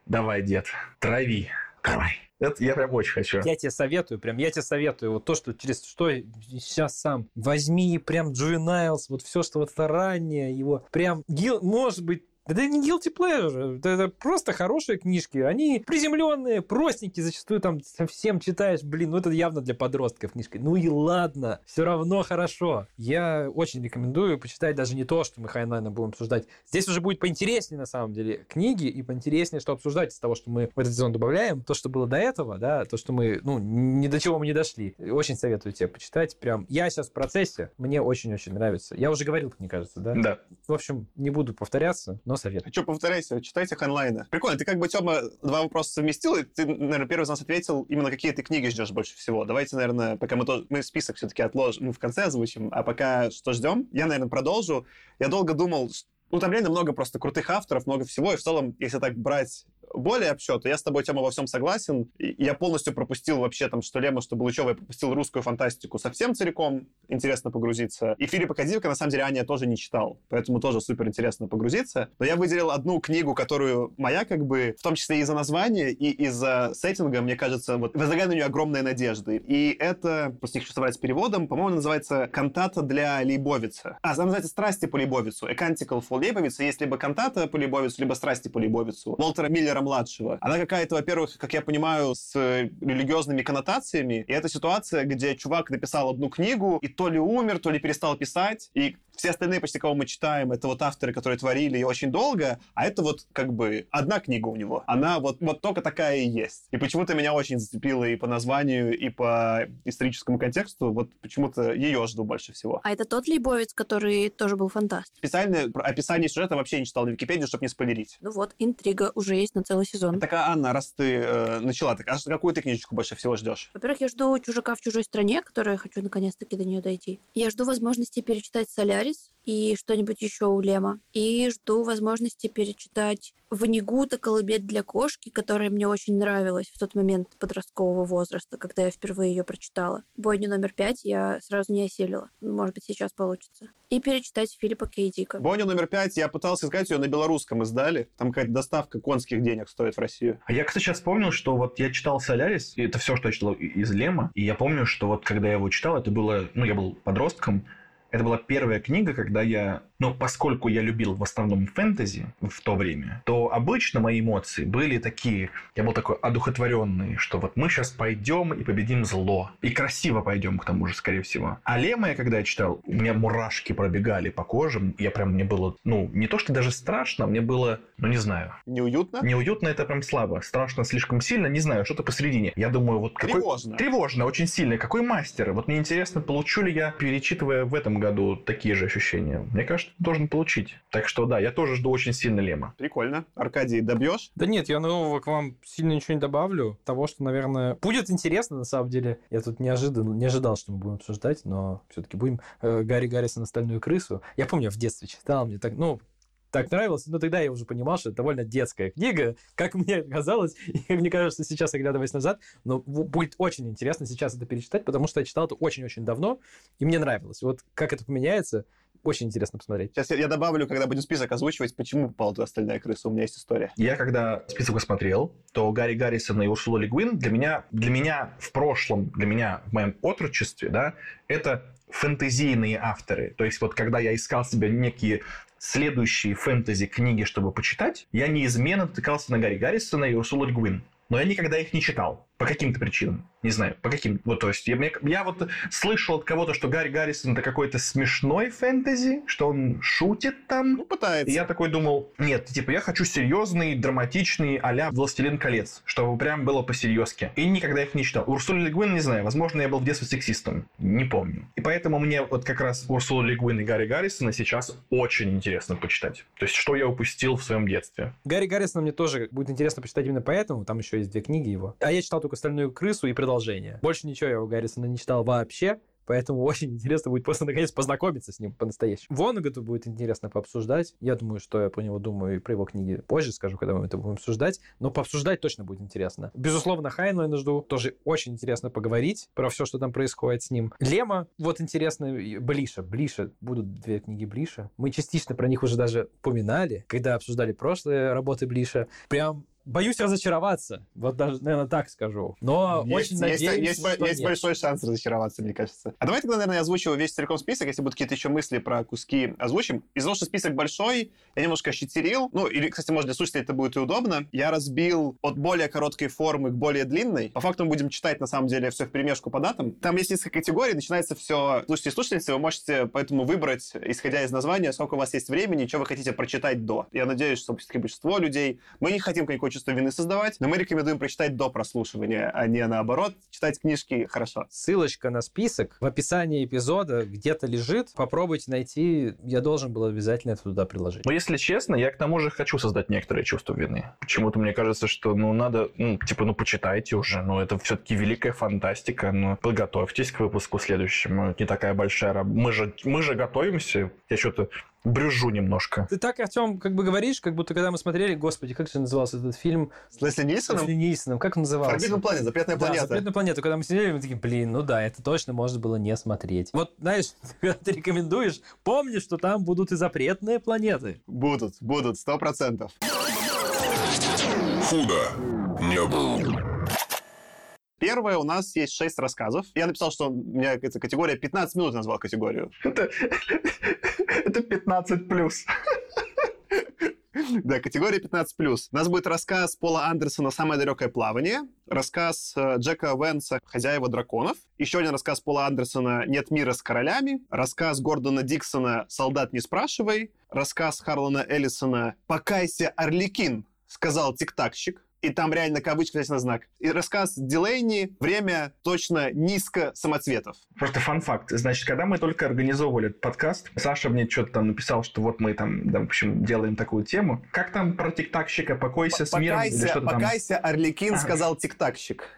давай, дед, трави, давай. Это я прям очень хочу. Я тебе советую, прям я тебе советую, вот то, что через что сейчас сам возьми прям Juveniles, вот все, что вот это раннее, его прям, может быть, Это не guilty pleasure, это, просто хорошие книжки. Они приземленные, простенькие, зачастую там совсем читаешь, блин, ну это явно для подростков книжка. Ну и ладно, все равно хорошо. Я очень рекомендую почитать даже не то, что мы Хайнлайна будем обсуждать. Здесь уже будет поинтереснее, на самом деле, книги, и поинтереснее, что обсуждать из того, что мы в этот сезон добавляем. То, что было до этого, да, то, что мы, ну, ни до чего мы не дошли. Очень советую тебе почитать. Прям я сейчас в процессе, мне очень-очень нравится. Я уже говорил, мне кажется, да? Да. В общем, не буду повторяться, но советую. Что, повторяйся, читайте онлайна. Прикольно, ты как бы, Тёма, два вопроса совместил, и ты, наверное, первый из нас ответил, именно какие ты книги ждешь больше всего. Давайте, наверное, пока мы, тоже, мы список все-таки отложим, мы в конце озвучим, а пока что ждем, я, наверное, продолжу. Я долго думал, ну, там реально много просто крутых авторов, много всего, и в целом, если так брать более то я с тобой, Тема, во всем согласен. Я полностью пропустил вообще там, что Лема, что Булычева, я пропустил русскую фантастику совсем целиком. Интересно погрузиться. И Филиппа Кадивка, на самом деле, Аня тоже не читал. Поэтому тоже супер интересно погрузиться. Но я выделил одну книгу, которую моя, как бы, в том числе из-за названия и из-за сеттинга, мне кажется, вот возлагаю на нее огромные надежды. И это, просто не хочу соврать с переводом, по-моему, называется «Кантата для Лейбовица». А, она называется «Страсти по Лейбовицу». «A Canticle for Лейбовица». Есть либо «Кантата по Лейбовицу», либо «Страсти по Лейбовицу». Уолтера Миллера младшего. Она какая-то, во-первых, как я понимаю, с религиозными коннотациями. И это ситуация, где чувак написал одну книгу и то ли умер, то ли перестал писать. И все остальные, почти кого мы читаем, это вот авторы, которые творили очень долго, а это вот как бы одна книга у него. Она вот, вот только такая и есть. И почему-то меня очень зацепило и по названию, и по историческому контексту. Вот почему-то ее жду больше всего. А это тот Лейбовец, который тоже был фантаст? Специальное описание сюжета вообще не читал на Википедии, чтобы не спойлерить. Ну вот, интрига уже есть на целый сезон. Так, а, Анна, раз ты э, начала, так а какую ты книжечку больше всего ждешь? Во-первых, я жду «Чужака в чужой стране», которую я хочу наконец-таки до нее дойти. Я жду возможности перечитать «Солярис», и что-нибудь еще у Лема. И жду возможности перечитать Ванигута «Колыбель для кошки», которая мне очень нравилась в тот момент подросткового возраста, когда я впервые ее прочитала. Бойню номер пять я сразу не осилила. Может быть, сейчас получится. И перечитать Филиппа Кейдика. Бойню номер пять я пытался искать ее на белорусском издали. Там какая-то доставка конских денег стоит в Россию. А я, кстати, сейчас вспомнил, что вот я читал «Солярис», и это все, что я читал из Лема, и я помню, что вот когда я его читал, это было, ну, я был подростком, это была первая книга, когда я но поскольку я любил в основном фэнтези в то время, то обычно мои эмоции были такие, я был такой одухотворенный, что вот мы сейчас пойдем и победим зло. И красиво пойдем, к тому же, скорее всего. А Лема я когда я читал, у меня мурашки пробегали по коже, я прям, мне было, ну, не то, что даже страшно, мне было, ну, не знаю. Неуютно? Неуютно это прям слабо. Страшно слишком сильно, не знаю, что-то посередине. Я думаю, вот какой... Тревожно. Тревожно, очень сильно. Какой мастер? Вот мне интересно, получу ли я, перечитывая в этом году такие же ощущения. Мне кажется, должен получить. Так что да, я тоже жду очень сильно Лема. Прикольно. Аркадий, добьешь? Да нет, я нового к вам сильно ничего не добавлю. Того, что, наверное, будет интересно, на самом деле. Я тут не ожидал, не ожидал, что мы будем обсуждать, но все-таки будем. Э, Гарри Гаррисон «Остальную крысу». Я помню, я в детстве читал, мне так, ну, так нравилось, но тогда я уже понимал, что это довольно детская книга, как мне казалось, и как мне кажется сейчас, оглядываясь назад, но будет очень интересно сейчас это перечитать, потому что я читал это очень-очень давно, и мне нравилось. Вот как это поменяется, очень интересно посмотреть. Сейчас я, я добавлю, когда будем список озвучивать, почему попала туда остальная крыса. У меня есть история. Я когда список посмотрел, то Гарри Гаррисон и Урсула Лигвин для меня, для меня в прошлом, для меня в моем отрочестве, да, это фэнтезийные авторы. То есть вот когда я искал себе некие следующие фэнтези-книги, чтобы почитать, я неизменно натыкался на Гарри Гаррисона и Урсулу Льгвин. Но я никогда их не читал. По каким-то причинам. Не знаю, по каким. Вот, то есть, я, я вот слышал от кого-то, что Гарри Гаррисон это какой-то смешной фэнтези, что он шутит там. Ну, пытается. И я такой думал, нет, типа, я хочу серьезный, драматичный а-ля «Властелин колец», чтобы прям было по-серьезки. И никогда их не читал. Урсула Легуин, не знаю, возможно, я был в детстве сексистом. Не помню. И поэтому мне вот как раз Урсула Легуин и Гарри Гаррисона сейчас очень интересно почитать. То есть, что я упустил в своем детстве. Гарри Гаррисона мне тоже будет интересно почитать именно поэтому. Там еще есть две книги его. А я читал только «Остальную крысу» и продолжение. Больше ничего я у Гаррисона не читал вообще. Поэтому очень интересно будет просто наконец познакомиться с ним по-настоящему. Вонагату будет интересно пообсуждать. Я думаю, что я про него думаю и про его книги позже скажу, когда мы это будем обсуждать. Но пообсуждать точно будет интересно. Безусловно, Хайнлайна жду. Тоже очень интересно поговорить про все, что там происходит с ним. Лема, вот интересно, Блиша. Блиша. Будут две книги Блиша. Мы частично про них уже даже упоминали, когда обсуждали прошлые работы Блиша. Прям боюсь разочароваться. Вот даже, наверное, так скажу. Но Есть, очень есть, надеюсь, есть, что есть нет. большой шанс разочароваться, мне кажется. А давай тогда, наверное, я озвучу весь целиком список, если будут какие-то еще мысли про куски, озвучим. Из-за того, что список большой, я немножко щитерил. Ну, или, кстати, может, для слушателей это будет и удобно. Я разбил от более короткой формы к более длинной. По факту мы будем читать, на самом деле, все в перемешку по датам. Там есть несколько категорий, начинается все... Слушайте и слушательницы, вы можете поэтому выбрать, исходя из названия, сколько у вас есть времени, что вы хотите прочитать до. Я надеюсь, что все-таки большинство людей... Мы не хотим никакое чувство вины создавать, но мы рекомендуем прочитать до прослушивания, а не наоборот. Читать книжки хорошо. Ссылочка на список в описании эпизода где-то лежит. Попробуйте найти. Я должен был обязательно это туда приложить. Но если честно, я к тому же хочу создать некоторое чувство вины. Почему-то мне кажется, что ну надо, ну, типа, ну почитайте уже, ну это все-таки великая фантастика, ну подготовьтесь к выпуску следующему. Не такая большая работа. Мы же, мы же готовимся. Я что-то брюжу немножко. Ты так, Артем, как бы говоришь, как будто когда мы смотрели, господи, как же назывался этот фильм С Лесли с Нильсоном? Лесли Нильсоном, как он назывался? Forbidden Planet, запретная Да, планета. «Запретную планету». Когда мы сидели, мы такие, блин, ну да, это точно можно было не смотреть. Вот, знаешь, когда ты рекомендуешь, помни, что там будут и запретные планеты. Будут, будут, сто процентов. Худо не было. Первое, у нас есть шесть рассказов. Я написал, что у меня эта категория 15 минут назвал категорию. Это, это 15 плюс. Да, категория 15+. У нас будет рассказ Пола Андерсона «Самое далекое плавание», рассказ э, Джека Венса «Хозяева драконов», еще один рассказ Пола Андерсона «Нет мира с королями», рассказ Гордона Диксона «Солдат, не спрашивай», рассказ Харлана Эллисона «Покайся, Орликин», сказал тиктакщик. И там реально кавычка на знак. И рассказ Дилейни «Время точно низко самоцветов». Просто фан-факт. Значит, когда мы только организовывали этот подкаст, Саша мне что-то там написал, что вот мы там, да, в общем, делаем такую тему. Как там про тиктакщика «Покойся с миром» или Покайся, что-то там? покайся, Орликин, А. сказал тиктакщик.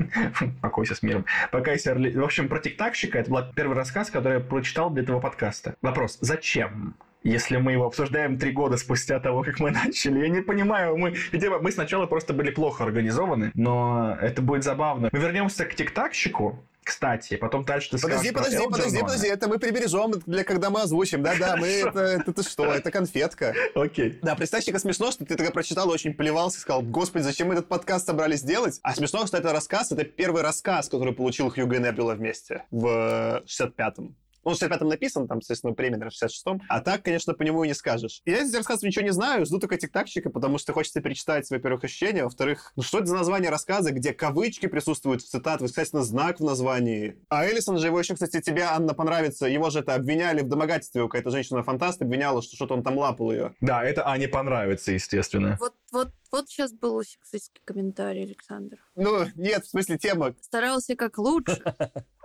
Покойся с миром. Покайся, Орли... В общем, про тиктакщика это был первый рассказ, который я прочитал для этого подкаста. Вопрос. Зачем? Если мы его обсуждаем три года спустя того, как мы начали, я не понимаю, мы, видимо, мы сначала просто были плохо организованы, но это будет забавно. Мы вернемся к тиктакщику, кстати, потом дальше ты Подожди, скажешь подожди, подожди, Элджернона. подожди, это мы прибережем для когда мы озвучим. Да-да, мы это, это, ты что, это конфетка. Окей. Да, представь себе смешно, что ты тогда прочитал очень плевался и сказал, господи, зачем мы этот подкаст собрались делать? А смешно, что это рассказ, это первый рассказ, который получил Хьюго и Небюла вместе в 65-м. Он в 65-м написан, там, естественно, премия, наверное, в 66-м. А так, конечно, по нему и не скажешь. И я здесь рассказывать ничего не знаю, жду только тиктакщика, потому что хочется перечитать, во-первых, ощущения, во-вторых, ну что это за название рассказа, где кавычки присутствуют в цитат, восклицательный знак в названии. А Эллисон же, его еще, кстати, тебе, Анна, понравится, его же это обвиняли в домогательстве, какая-то женщина-фантаст обвиняла, что что-то он там лапал ее. Да, это Ане понравится, естественно. Вот, вот, вот сейчас был сексистский комментарий, Александр. Ну, нет, в смысле, тема. Старался как лучше.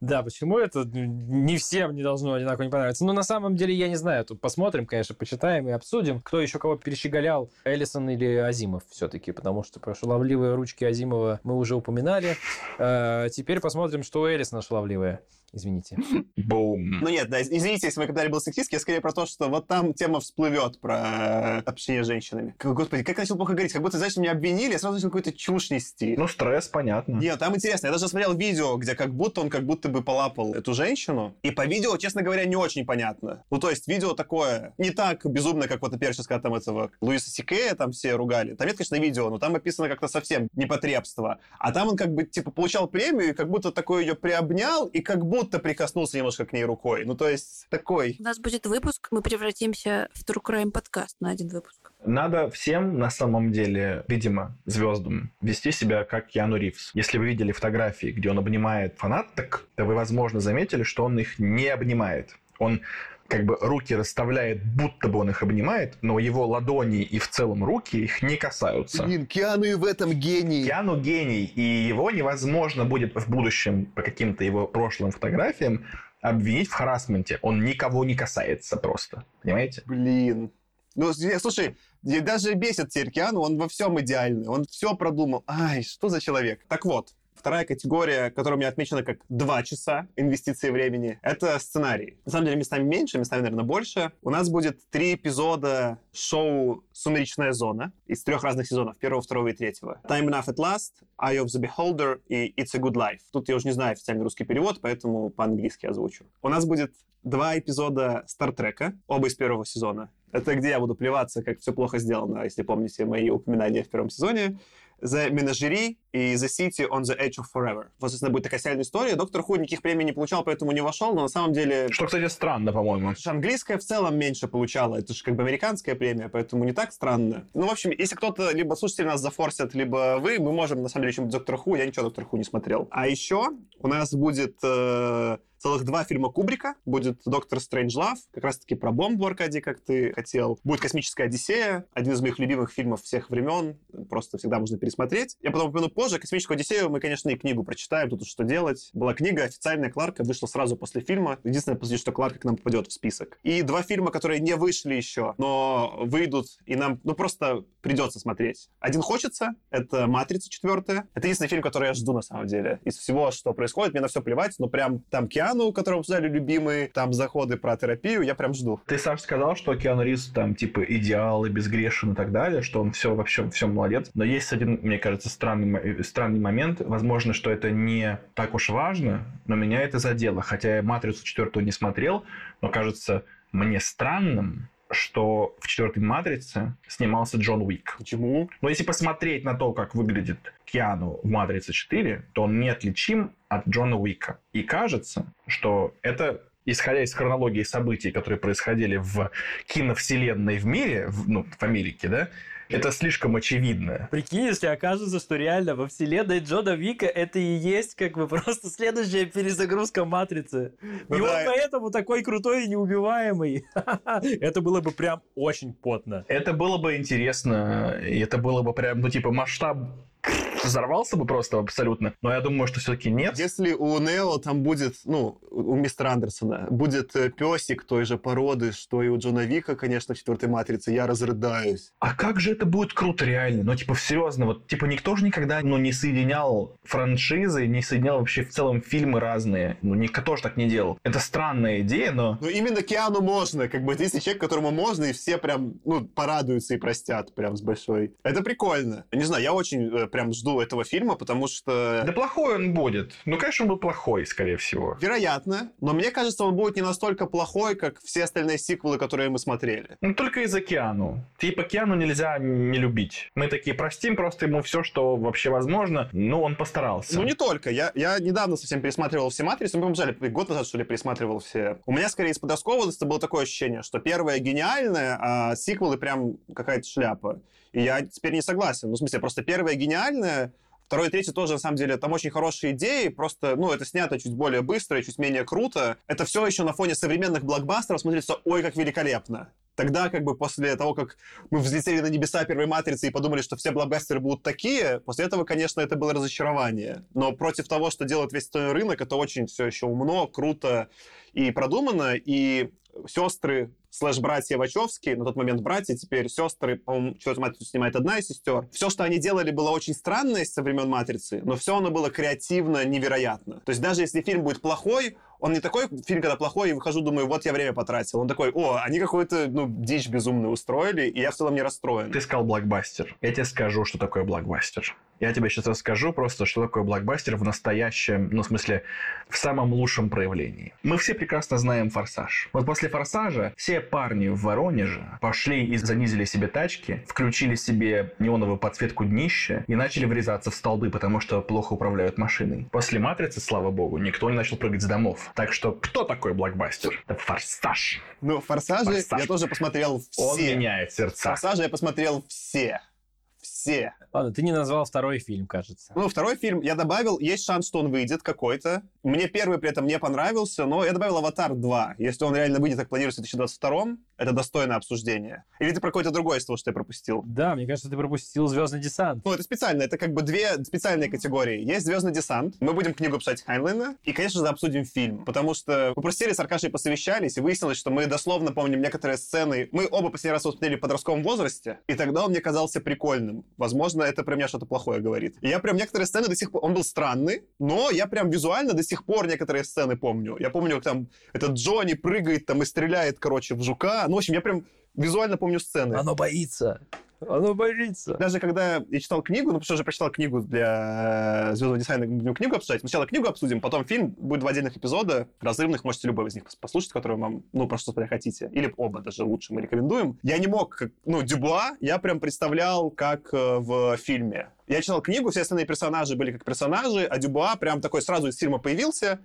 Да, почему это ну, не всем не должно одинаково не понравиться? Ну, на самом деле, я не знаю. Тут посмотрим, конечно, почитаем и обсудим, кто еще кого перещеголял, Эллисон или Азимов все-таки, потому что про шаловливые ручки Азимова мы уже упоминали. Э, теперь посмотрим, что у Эллисона шаловливые. Извините. Бум. Ну нет, да, извините, если мой комментарий был сексистский, я скорее про то, что вот там тема всплывет про общение с женщинами. Господи, как я начал плохо говорить, как будто, знаешь, меня обвинили, я сразу начал какую-то чушь нести. Ну, стресс, понятно. Нет, там интересно. Я даже смотрел видео, где как будто он как будто бы полапал эту женщину. И по видео, честно говоря, не очень понятно. Ну, то есть видео такое не так безумно, как вот, например, сейчас, когда там этого Луиса Сикея там все ругали. Там нет, конечно, видео, но там описано как-то совсем непотребство. А там он как бы, типа, получал премию, и как будто такой ее приобнял, и как будто прикоснулся немножко к ней рукой. Ну, то есть такой. У нас будет выпуск, мы превратимся в True Crime подкаст на один выпуск. Надо всем, на самом деле, видимо, звездам, вести себя как Киану Ривз. Если вы видели фотографии, где он обнимает фанаток, то вы, возможно, заметили, что он их не обнимает. Он как бы руки расставляет, будто бы он их обнимает, но его ладони и в целом руки их не касаются. Блин, Киану и в этом гений. Киану гений, и его невозможно будет в будущем по каким-то его прошлым фотографиям обвинить в харасменте. Он никого не касается просто. Понимаете? Блин. Ну, с- слушай, даже бесит теперь Киану, он во всем идеальный, он все продумал. Ай, что за человек? Так вот, вторая категория, которая у меня отмечена как два часа инвестиции времени, это сценарий. На самом деле, местами меньше, местами, наверное, больше. У нас будет три эпизода шоу «Сумеречная зона» из трех разных сезонов, первого, второго и третьего. «Time Enough at Last», «Eye of the Beholder» и «It's a Good Life». Тут я уже не знаю официальный русский перевод, поэтому по-английски озвучу. У нас будет два эпизода Стартрека, оба из первого сезона. Это где я буду плеваться, как все плохо сделано, если помните мои упоминания в первом сезоне. The Menagerie и The City on the Edge of Forever. Вот, собственно, будет такая сериальная история. Доктор Ху никаких премий не получал, поэтому не вошел, но на самом деле... Что, кстати, странно, по-моему. Английская в целом меньше получала. Это же как бы американская премия, поэтому не так странно. Ну, в общем, если кто-то, либо слушатели нас зафорсят, либо вы, мы можем, на самом деле, еще Доктор Ху. Я ничего Доктор Ху не смотрел. А еще у нас будет э, целых два фильма Кубрика. Будет «Доктор Стрэндж Лав», как раз-таки про бомбу, Аркадий, как ты хотел. Будет «Космическая Одиссея», один из моих любимых фильмов всех времен. Просто всегда можно пересмотреть. Я потом упомяну позже. «Космическую Одиссею» мы, конечно, и книгу прочитаем. Тут что делать. Была книга официальная Кларка, вышла сразу после фильма. Единственное, после что Кларка к нам попадет в список. И два фильма, которые не вышли еще, но выйдут, и нам, ну, просто придется смотреть. Один хочется, это «Матрица» четвертая. Это единственный фильм, который я жду, на самом деле. Из всего, что происходит, мне на все плевать, но прям там Киану, которого обсуждали, любимые, там заходы про терапию, я прям жду. Ты сам сказал, что Киану Ривз там типа идеал и безгрешен и так далее, что он все вообще все молодец. Но есть один, мне кажется, странный, странный момент. Возможно, что это не так уж важно, но меня это задело. Хотя я «Матрицу» четвертую не смотрел, но кажется мне странным, что в четвертой «Матрице» снимался Джон Уик. Почему? Но если посмотреть на то, как выглядит Киану в «Матрице 4», то он неотличим от Джона Уика. И кажется, что это исходя из хронологии событий, которые происходили в киновселенной в мире, в, ну, в Америке, да, это слишком очевидно. Прикинь, если окажется, что реально во вселенной Джона Вика это и есть как бы просто следующая перезагрузка Матрицы. Ну и он да. поэтому такой крутой и неубиваемый. Это было бы прям очень потно. Это было бы интересно, и это было бы прям, ну, типа, масштаб взорвался бы просто абсолютно, но я думаю, что все-таки нет. Если у Нео там будет, ну, у мистера Андерсона, будет э, песик той же породы, что и у Джона Вика, конечно, в четвертой матрице, я разрыдаюсь. А как же это будет круто реально? Ну, типа, серьезно, вот, типа, никто же никогда, ну, не соединял франшизы, не соединял вообще в целом фильмы разные. Ну, никто же так не делал. Это странная идея, но... Но именно Киану можно, как бы, единственный человек, которому можно, и все прям, ну, порадуются и простят прям с большой. Это прикольно. Не знаю, я очень э, прям жду этого фильма, потому что... Да плохой он будет. Ну, конечно, он был плохой, скорее всего. Вероятно, но мне кажется, он будет не настолько плохой, как все остальные сиквелы, которые мы смотрели. Ну, только из-за Киану. Типа, Киану нельзя не любить. Мы такие простим просто ему все, что вообще возможно. Ну, он постарался. Ну, не только. Я, я недавно совсем пересматривал все «Матрицы». Мы побежали, год назад, что ли, пересматривал все. У меня, скорее, из подросткового возраста было такое ощущение, что первое гениальное, а сиквелы прям какая-то шляпа. И я теперь не согласен. Ну, в смысле, просто первое гениальное, Второй и третий тоже, на самом деле, там очень хорошие идеи, просто, ну, это снято чуть более быстро и чуть менее круто. Это все еще на фоне современных блокбастеров смотрится, ой, как великолепно. Тогда, как бы, после того, как мы взлетели на небеса первой матрицы и подумали, что все блокбастеры будут такие, после этого, конечно, это было разочарование. Но против того, что делает весь остальной рынок, это очень все еще умно, круто и продумано. И сестры слэш-братья Вачовски, на тот момент братья, теперь сестры, по-моему, четвертую матрицу снимает одна из сестер. Все, что они делали, было очень странное со времен матрицы, но все оно было креативно невероятно. То есть даже если фильм будет плохой, он не такой фильм, когда плохой, и выхожу, думаю, вот я время потратил. Он такой, о, они какую-то, ну, дичь безумную устроили, и я в целом не расстроен. Ты сказал блокбастер. Я тебе скажу, что такое блокбастер. Я тебе сейчас расскажу просто, что такое блокбастер в настоящем, ну, в смысле, в самом лучшем проявлении. Мы все прекрасно знаем «Форсаж». Вот после «Форсажа» все парни в Воронеже пошли и занизили себе тачки, включили себе неоновую подсветку днища и начали врезаться в столбы, потому что плохо управляют машиной. После «Матрицы», слава богу, никто не начал прыгать с домов. Так что кто такой блокбастер? Это «Форсаж». Ну, «Форсажи» «Форсаж». я тоже посмотрел Он все. меняет сердца. «Форсажи» я посмотрел все. Все. Ладно, ты не назвал второй фильм, кажется. Ну, второй фильм я добавил, есть шанс, что он выйдет какой-то. Мне первый при этом не понравился, но я добавил «Аватар 2». Если он реально выйдет, как планируется, в 2022 это достойное обсуждение. Или ты про какое-то другое из того, что я пропустил? Да, мне кажется, ты пропустил Звездный десант. Ну, это специально, это как бы две специальные категории. Есть «Звездный десант», мы будем книгу писать Хайнлайна, и, конечно же, обсудим фильм, потому что мы просто сели с Аркашей посовещались, и выяснилось, что мы дословно помним некоторые сцены. Мы оба последний раз его смотрели в подростковом возрасте, и тогда он мне казался прикольным. Возможно, это про меня что-то плохое говорит. И я прям некоторые сцены до сих пор... Он был странный, но я прям визуально до сих пор некоторые сцены помню. Я помню, как там этот Джонни прыгает там и стреляет, короче, в жука. Ну, в общем, я прям визуально помню сцены. Оно боится. Оно боится. Даже когда я читал книгу, ну, потому что уже прочитал книгу для Звездного десайна, будем книгу обсуждать. Сначала книгу обсудим, потом фильм. Будет два отдельных эпизода, разрывных, можете любой из них пос- послушать, который вам, ну, про что хотите. Или оба даже лучше мы рекомендуем. Я не мог, ну, Дюбуа я прям представлял, как э, в фильме. Я читал книгу, все остальные персонажи были как персонажи, а Дюбуа прям такой сразу из фильма появился,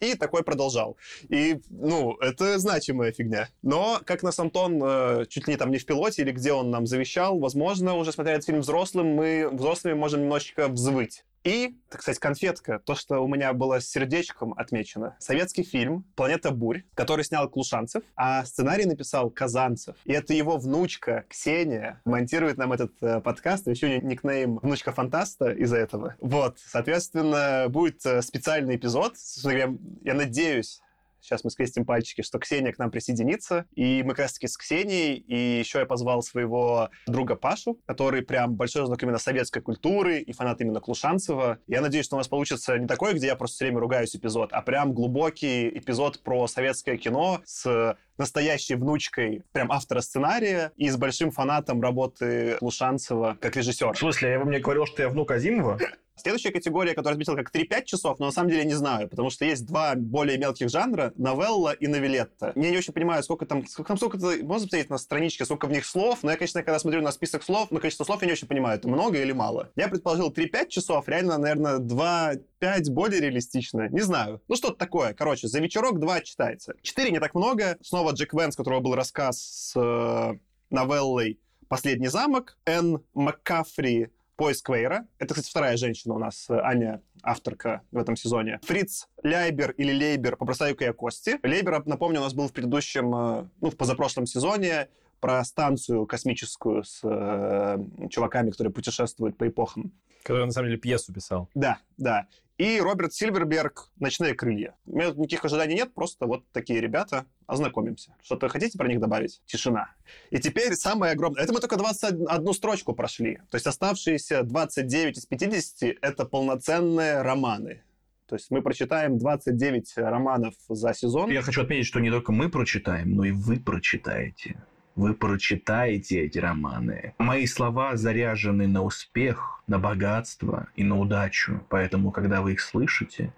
и такой продолжал. И, ну, это значимая фигня. Но, как нас Антон э, чуть ли не там не в пилоте, или где он нам завещал, возможно, уже смотря этот фильм взрослым, мы взрослыми можем немножечко взвыть. И, так сказать, конфетка, то, что у меня было сердечком отмечено. Советский фильм «Планета бурь», который снял Клушанцев, а сценарий написал Казанцев. И это его внучка Ксения монтирует нам этот э, подкаст. Еще у нее никнейм «Внучка фантаста» из-за этого. Вот, соответственно, будет э, специальный эпизод. Я надеюсь, Сейчас мы скрестим пальчики, что Ксения к нам присоединится. И мы как раз-таки с Ксенией, и еще я позвал своего друга Пашу, который прям большой знак именно советской культуры и фанат именно Клушанцева. Я надеюсь, что у нас получится не такой, где я просто все время ругаюсь эпизод, а прям глубокий эпизод про советское кино с настоящей внучкой прям автора сценария и с большим фанатом работы Лушанцева как режиссер. В смысле, я бы мне говорил, что я внук Азимова? Следующая категория, которую отметил как 3-5 часов, но на самом деле не знаю, потому что есть два более мелких жанра, новелла и новелетта. Я не очень понимаю, сколько там, сколько там, сколько можно посмотреть на страничке, сколько в них слов, но я, конечно, когда смотрю на список слов, на количество слов я не очень понимаю, это много или мало. Я предположил 3-5 часов, реально, наверное, 2 5 более реалистично. Не знаю. Ну, что-то такое. Короче, за вечерок 2 читается. 4 не так много. Снова Джек Венс, у которого был рассказ с э, новеллой «Последний замок». Энн Маккафри «Поиск Вейра». Это, кстати, вторая женщина у нас, э, Аня, авторка в этом сезоне. Фриц Ляйбер или Лейбер «Побросаю-ка я кости». Лейбер, напомню, у нас был в предыдущем, э, ну, в позапрошлом сезоне про станцию космическую с э, чуваками, которые путешествуют по эпохам. Который, на самом деле, пьесу писал. Да, да. И Роберт Сильверберг «Ночные крылья». У меня тут никаких ожиданий нет, просто вот такие ребята. Ознакомимся. Что-то хотите про них добавить? Тишина. И теперь самое огромное... Это мы только 21 строчку прошли. То есть оставшиеся 29 из 50 — это полноценные романы. То есть мы прочитаем 29 романов за сезон. Я хочу отметить, что не только мы прочитаем, но и вы прочитаете. Вы прочитаете эти романы. Мои слова заряжены на успех, на богатство и на удачу. Поэтому, когда вы их слышите,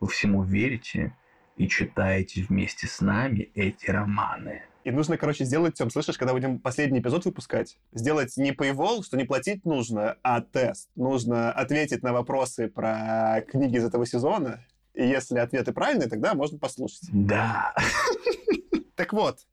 вы всему верите и читаете вместе с нами эти романы. И нужно, короче, сделать, Тем, слышишь, когда будем последний эпизод выпускать, сделать не paywall, что не платить нужно, а тест. Нужно ответить на вопросы про книги из этого сезона. И если ответы правильные, тогда можно послушать. Да. Так вот,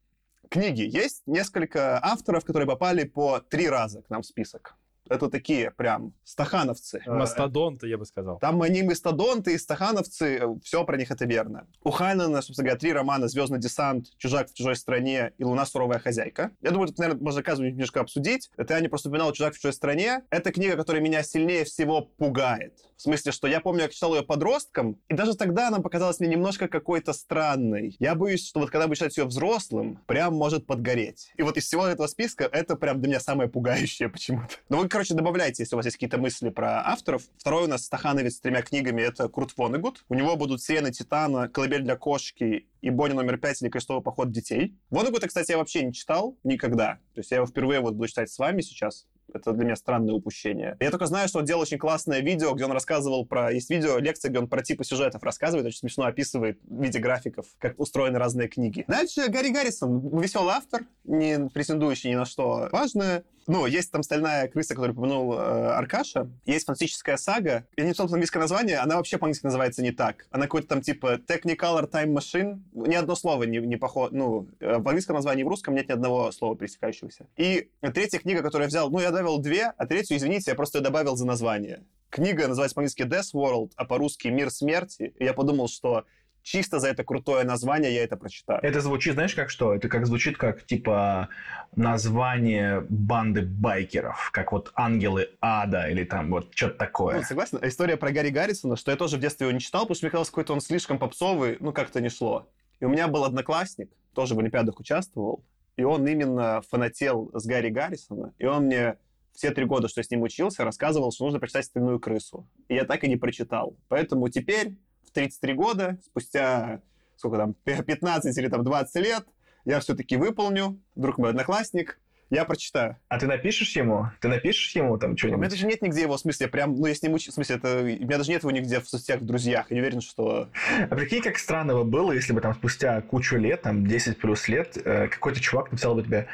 книги. Есть несколько авторов, которые попали по три раза к нам в список. Это такие прям стахановцы. Мастодонты, я бы сказал. Там они мастодонты и стахановцы, все про них это верно. У Хайнена, собственно говоря, три романа «Звездный десант», «Чужак в чужой стране» и «Луна суровая хозяйка». Я думаю, тут, наверное, можно оказывать немножко обсудить. Это я не просто упоминал «Чужак в чужой стране». Это книга, которая меня сильнее всего пугает. В смысле, что я помню, я читал ее подростком, и даже тогда она показалась мне немножко какой-то странной. Я боюсь, что вот когда буду читать ее взрослым, прям может подгореть. И вот из всего этого списка это прям для меня самое пугающее почему-то. Но вы, короче, добавляйте, если у вас есть какие-то мысли про авторов. Второй у нас стахановец с тремя книгами — это Курт Вонегут. У него будут «Сирены Титана», «Колыбель для кошки» и «Бонни номер пять» или «Крестовый поход детей». Вонегута, кстати, я вообще не читал никогда. То есть я его впервые вот буду читать с вами сейчас. Это для меня странное упущение. Я только знаю, что он делал очень классное видео, где он рассказывал про... Есть видео, лекция, где он про типы сюжетов рассказывает, очень смешно описывает в виде графиков, как устроены разные книги. Дальше Гарри Гаррисон, веселый автор, не претендующий ни на что важное. Ну, есть там «Стальная крыса», которую упомянул э, Аркаша. Есть фантастическая сага. Я не читал английское название, она вообще по-английски называется не так. Она какой-то там типа Technicolor Time Machine. Ни одно слово не, не похоже... Ну, в английском названии в русском нет ни одного слова пересекающегося. И третья книга, которую я взял, ну, я добавил две, а третью, извините, я просто добавил за название. Книга называется по-английски Death World, а по-русски Мир смерти. И я подумал, что чисто за это крутое название я это прочитаю. Это звучит, знаешь, как что? Это как звучит как, типа, название банды байкеров, как вот «Ангелы ада» или там вот что-то такое. Ну, согласен. История про Гарри Гаррисона, что я тоже в детстве его не читал, потому что мне казалось, какой-то он слишком попсовый, ну, как-то не шло. И у меня был одноклассник, тоже в Олимпиадах участвовал, и он именно фанател с Гарри Гаррисона, и он мне все три года, что я с ним учился, рассказывал, что нужно прочитать «Стальную крысу». И я так и не прочитал. Поэтому теперь, в 33 года, спустя, сколько там, 15 или там 20 лет, я все-таки выполню, вдруг мой одноклассник, Я прочитаю. А ты напишешь ему? Ты напишешь ему там У меня что-нибудь? даже нет нигде его, в смысле, прям, ну, я с ним уч- в смысле, это, у меня даже нет его нигде в соцсетях, в друзьях. Я не уверен, что... А прикинь, как странно бы было, если бы там спустя кучу лет, там 10 плюс лет, э, какой-то чувак написал бы тебе,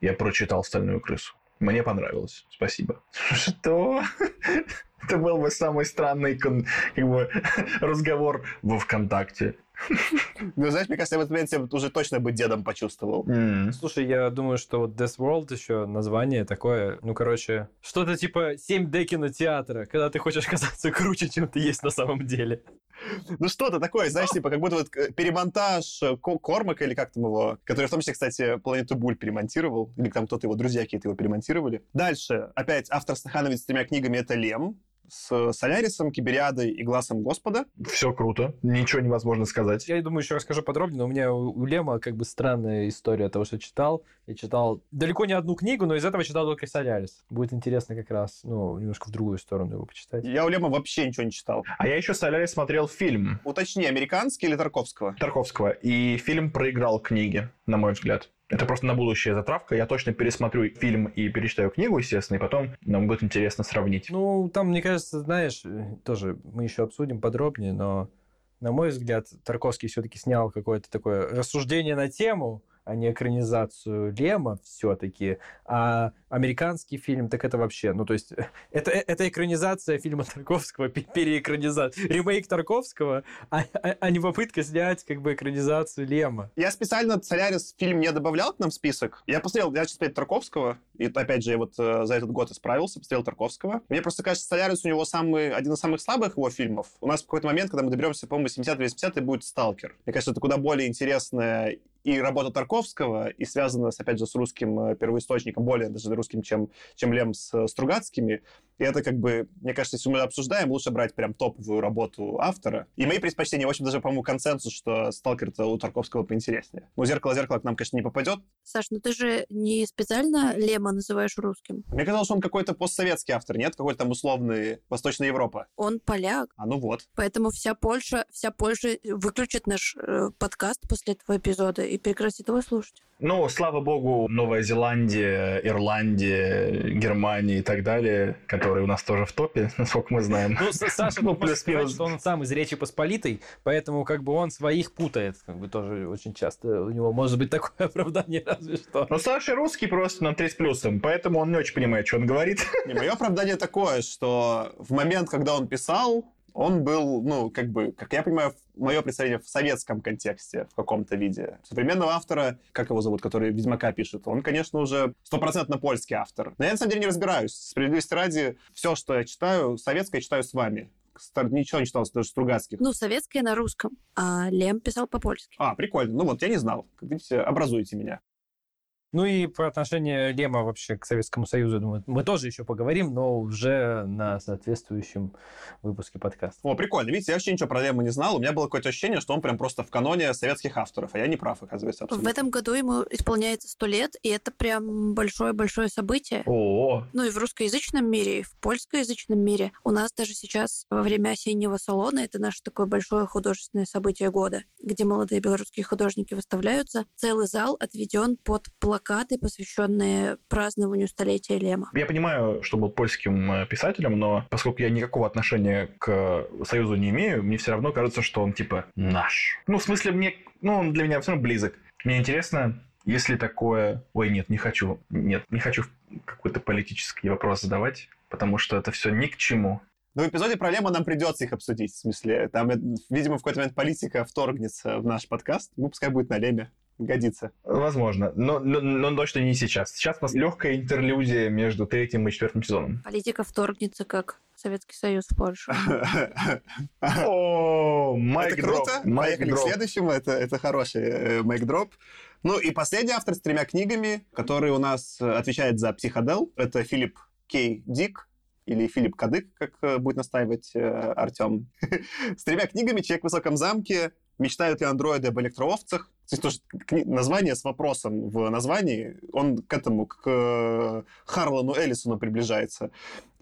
я прочитал «Стальную крысу». Мне понравилось. Спасибо. Что? Это был бы самый странный кон- как бы, разговор во ВКонтакте. Ну, знаешь, мне кажется, я в этот момент себя уже точно бы дедом почувствовал. М. Слушай, я думаю, что вот Death World еще название такое, ну, короче, что-то типа 7D кинотеатра, когда ты хочешь казаться круче, чем ты есть на самом деле. Ну, что-то такое, знаешь, типа, как будто вот э, перемонтаж э, Ко- Кормака или как там его, который в том числе, кстати, Планету Буль перемонтировал, или там кто-то его друзья какие-то его перемонтировали. Дальше, опять, автор Стахановец с тремя книгами — это Лем, с Солярисом, Кибериадой и Глазом Господа. Все круто. Ничего невозможно сказать. Я думаю, еще расскажу подробнее, но у меня у Лема как бы странная история того, что читал. Я читал далеко не одну книгу, но из этого читал только Солярис. Будет интересно как раз, ну, немножко в другую сторону его почитать. Я у Лема вообще ничего не читал. А я еще «Солярис» смотрел фильм Уточни, американский или Тарковского? Тарковского, и фильм проиграл книги, на мой взгляд. Это просто на будущее затравка. Я точно пересмотрю фильм и перечитаю книгу, естественно, и потом нам будет интересно сравнить. Ну, там, мне кажется, знаешь, э, тоже мы еще обсудим подробнее, но, на мой взгляд, Тарковский все-таки снял какое-то такое рассуждение на тему, а не экранизацию Лема все-таки. А американский фильм, так это вообще, ну, то есть, это, это экранизация фильма Тарковского, пе- переэкранизация, ремейк Тарковского, а, а- а не попытка снять, как бы, экранизацию Лема. Я специально Солярис фильм не добавлял к нам в список. Я посмотрел, я сейчас Тарковского, и опять же, я вот э, за этот год исправился, посмотрел Тарковского. Мне просто кажется, Солярис у него самый, один из самых слабых его фильмов. У нас в какой-то момент, когда мы доберемся, по-моему, 70-80 будет Сталкер. Мне кажется, это куда более интересная и работа Тарковского, и связана, опять же, с русским э, первоисточником, более даже русским, чем, чем Лем с э, Стругацкими. И это как бы, мне кажется, если мы обсуждаем, лучше брать прям топовую работу автора. И мои предпочтения, в общем, даже, по-моему, консенсус, что Сталкер-то у Тарковского поинтереснее. Ну, «Зеркало-зеркало» к нам, конечно, не попадет. Саш, ну ты же не специально Лема называешь русским. Мне казалось, что он какой-то постсоветский автор, нет? Какой-то там условный Восточная Европа. Он поляк, А ну вот. поэтому вся Польша, вся Польша выключит наш э, подкаст после этого эпизода и прекратит его слушать. Ну, слава богу, Новая Зеландия, Ирландия, Германия и так далее, которые у нас тоже в топе, насколько мы знаем. Ну, Саша, Ну, ну, плюс плюс-минус. что он сам из Речи Посполитой, поэтому как бы он своих путает, как бы тоже очень часто у него может быть такое оправдание, разве что. Но Саша русский просто на 3 с плюсом, поэтому он не очень понимает, что он говорит. Не, мое оправдание такое, что в момент, когда он писал, он был, ну, как бы, как я понимаю, мое представление в советском контексте в каком-то виде. Современного автора, как его зовут, который Ведьмака пишет, он, конечно, уже стопроцентно польский автор. Но я, на самом деле, не разбираюсь. Справедливости ради, все, что я читаю, советское, я читаю с вами. Ничего не читал, даже Стругацких. Ну, советское на русском, а Лем писал по-польски. А, прикольно. Ну вот, я не знал. Как видите, образуйте меня. Ну и про отношение Лема вообще к Советскому Союзу, думаю, мы тоже еще поговорим, но уже на соответствующем выпуске подкаста. О, прикольно. Видите, я вообще ничего про Лема не знал. У меня было какое-то ощущение, что он прям просто в каноне советских авторов. А я не прав, оказывается, В абсолютно. этом году ему исполняется сто лет, и это прям большое-большое событие. О, Ну и в русскоязычном мире, и в польскоязычном мире. У нас даже сейчас во время осеннего салона это наше такое большое художественное событие года, где молодые белорусские художники выставляются. Целый зал отведен под плакаты, посвященные празднованию столетия Лема. Я понимаю, что был польским э, писателем, но поскольку я никакого отношения к Союзу не имею, мне все равно кажется, что он типа наш. Ну, в смысле, мне, ну, он для меня все равно близок. Мне интересно, если такое... Ой, нет, не хочу. Нет, не хочу какой-то политический вопрос задавать, потому что это все ни к чему. Ну, в эпизоде про Лема нам придется их обсудить. В смысле, там, э, видимо, в какой-то момент политика вторгнется в наш подкаст. Ну, пускай будет на Леме. Годится. Возможно, но, но, но точно не сейчас. Сейчас у нас легкая интерлюдия между третьим и четвертым сезоном. Политика вторгнется, как Советский Союз в Польшу. О, майк Это дроп, круто. майк Поехали к дроп. следующему. Это, это хороший э, майк-дроп. Ну и последний автор с тремя книгами, который у нас э, отвечает за психодел, это Филипп Кей Дик, или Филипп Кадык, как э, будет настаивать э, Артем. С тремя книгами «Человек в высоком замке», «Мечтают ли андроиды об электроовцах?» Кстати, тоже кни- название с вопросом в названии, он к этому, к э, Харлану Эллисону приближается.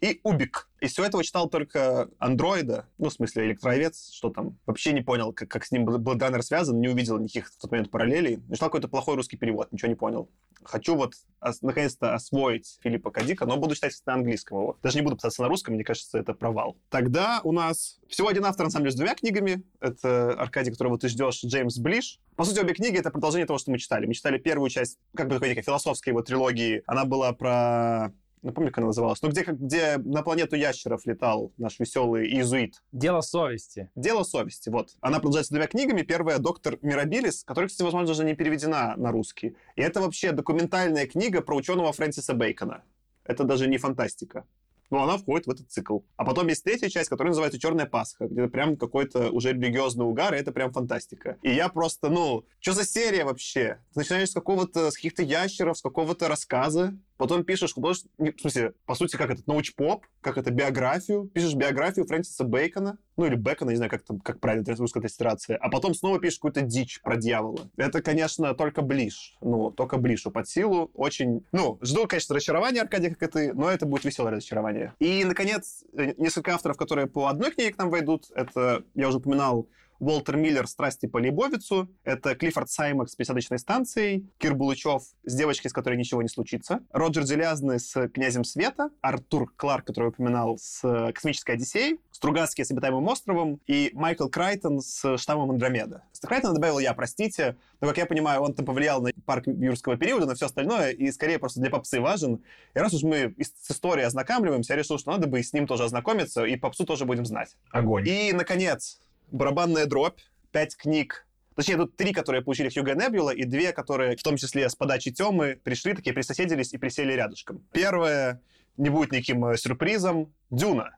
И Убик. Из всего этого читал только андроида, ну, в смысле, электроовец, что там. Вообще не понял, как, как с ним был данный связан, не увидел никаких в тот момент параллелей. Читал какой-то плохой русский перевод, ничего не понял. Хочу вот ос- наконец-то освоить Филиппа Кадика, но буду читать на английском его. Даже не буду писаться на русском, мне кажется, это провал. Тогда у нас всего один автор, на самом деле, с двумя книгами. Это Аркадий, которого ты ждешь, Джеймс Блиш. По сути, обе книги — это продолжение того, что мы читали. Мы читали первую часть, как бы такой некой философской его трилогии. Она была про ну, помню, как она называлась, ну, где, где на планету ящеров летал наш веселый иезуит. Дело совести. Дело совести, вот. Она продолжается двумя книгами. Первая «Доктор Мирабилис», которая, кстати, возможно, даже не переведена на русский. И это вообще документальная книга про ученого Фрэнсиса Бейкона. Это даже не фантастика. Но она входит в этот цикл. А потом есть третья часть, которая называется «Черная Пасха», где прям какой-то уже религиозный угар, и это прям фантастика. И я просто, ну, что за серия вообще? Ты начинаешь с какого-то, с каких-то ящеров, с какого-то рассказа, потом пишешь художественный, в смысле, по сути, как этот научпоп, как это биографию, пишешь биографию Фрэнсиса Бейкона, ну или Бекона, не знаю, как, там, как правильно это русская транслитерация, а потом снова пишешь какую-то дичь про дьявола. Это, конечно, только ближ, ну, только блишу под силу, очень, ну, жду, конечно, разочарования, Аркадий, как и ты, но это будет веселое разочарование. И, наконец, э, несколько авторов, которые по одной книге к нам войдут, это, я уже упоминал, Уолтер Миллер «Страсти по Лейбовицу», это Клиффорд Саймак с «Пересадочной станцией», Кир Булычев с «Девочкой, с которой ничего не случится», Роджер Делязный с «Князем света», Артур Кларк, который упоминал, с «Космической Одиссеей», Стругацкий с «Обитаемым островом» и Майкл Крайтон с «Штаммом Андромеда». С Крайтона добавил я, простите, но, как я понимаю, он там повлиял на парк юрского периода, на все остальное, и скорее просто для попсы важен. И раз уж мы с историей ознакомливаемся, я решил, что надо бы и с ним тоже ознакомиться, и попсу тоже будем знать. Огонь. И, наконец, барабанная дробь, пять книг. Точнее, тут три, которые получили Хьюго Небюла, и две, которые, в том числе с подачи Темы, пришли, такие присоседились и присели рядышком. Первое не будет никаким э, сюрпризом. Дюна.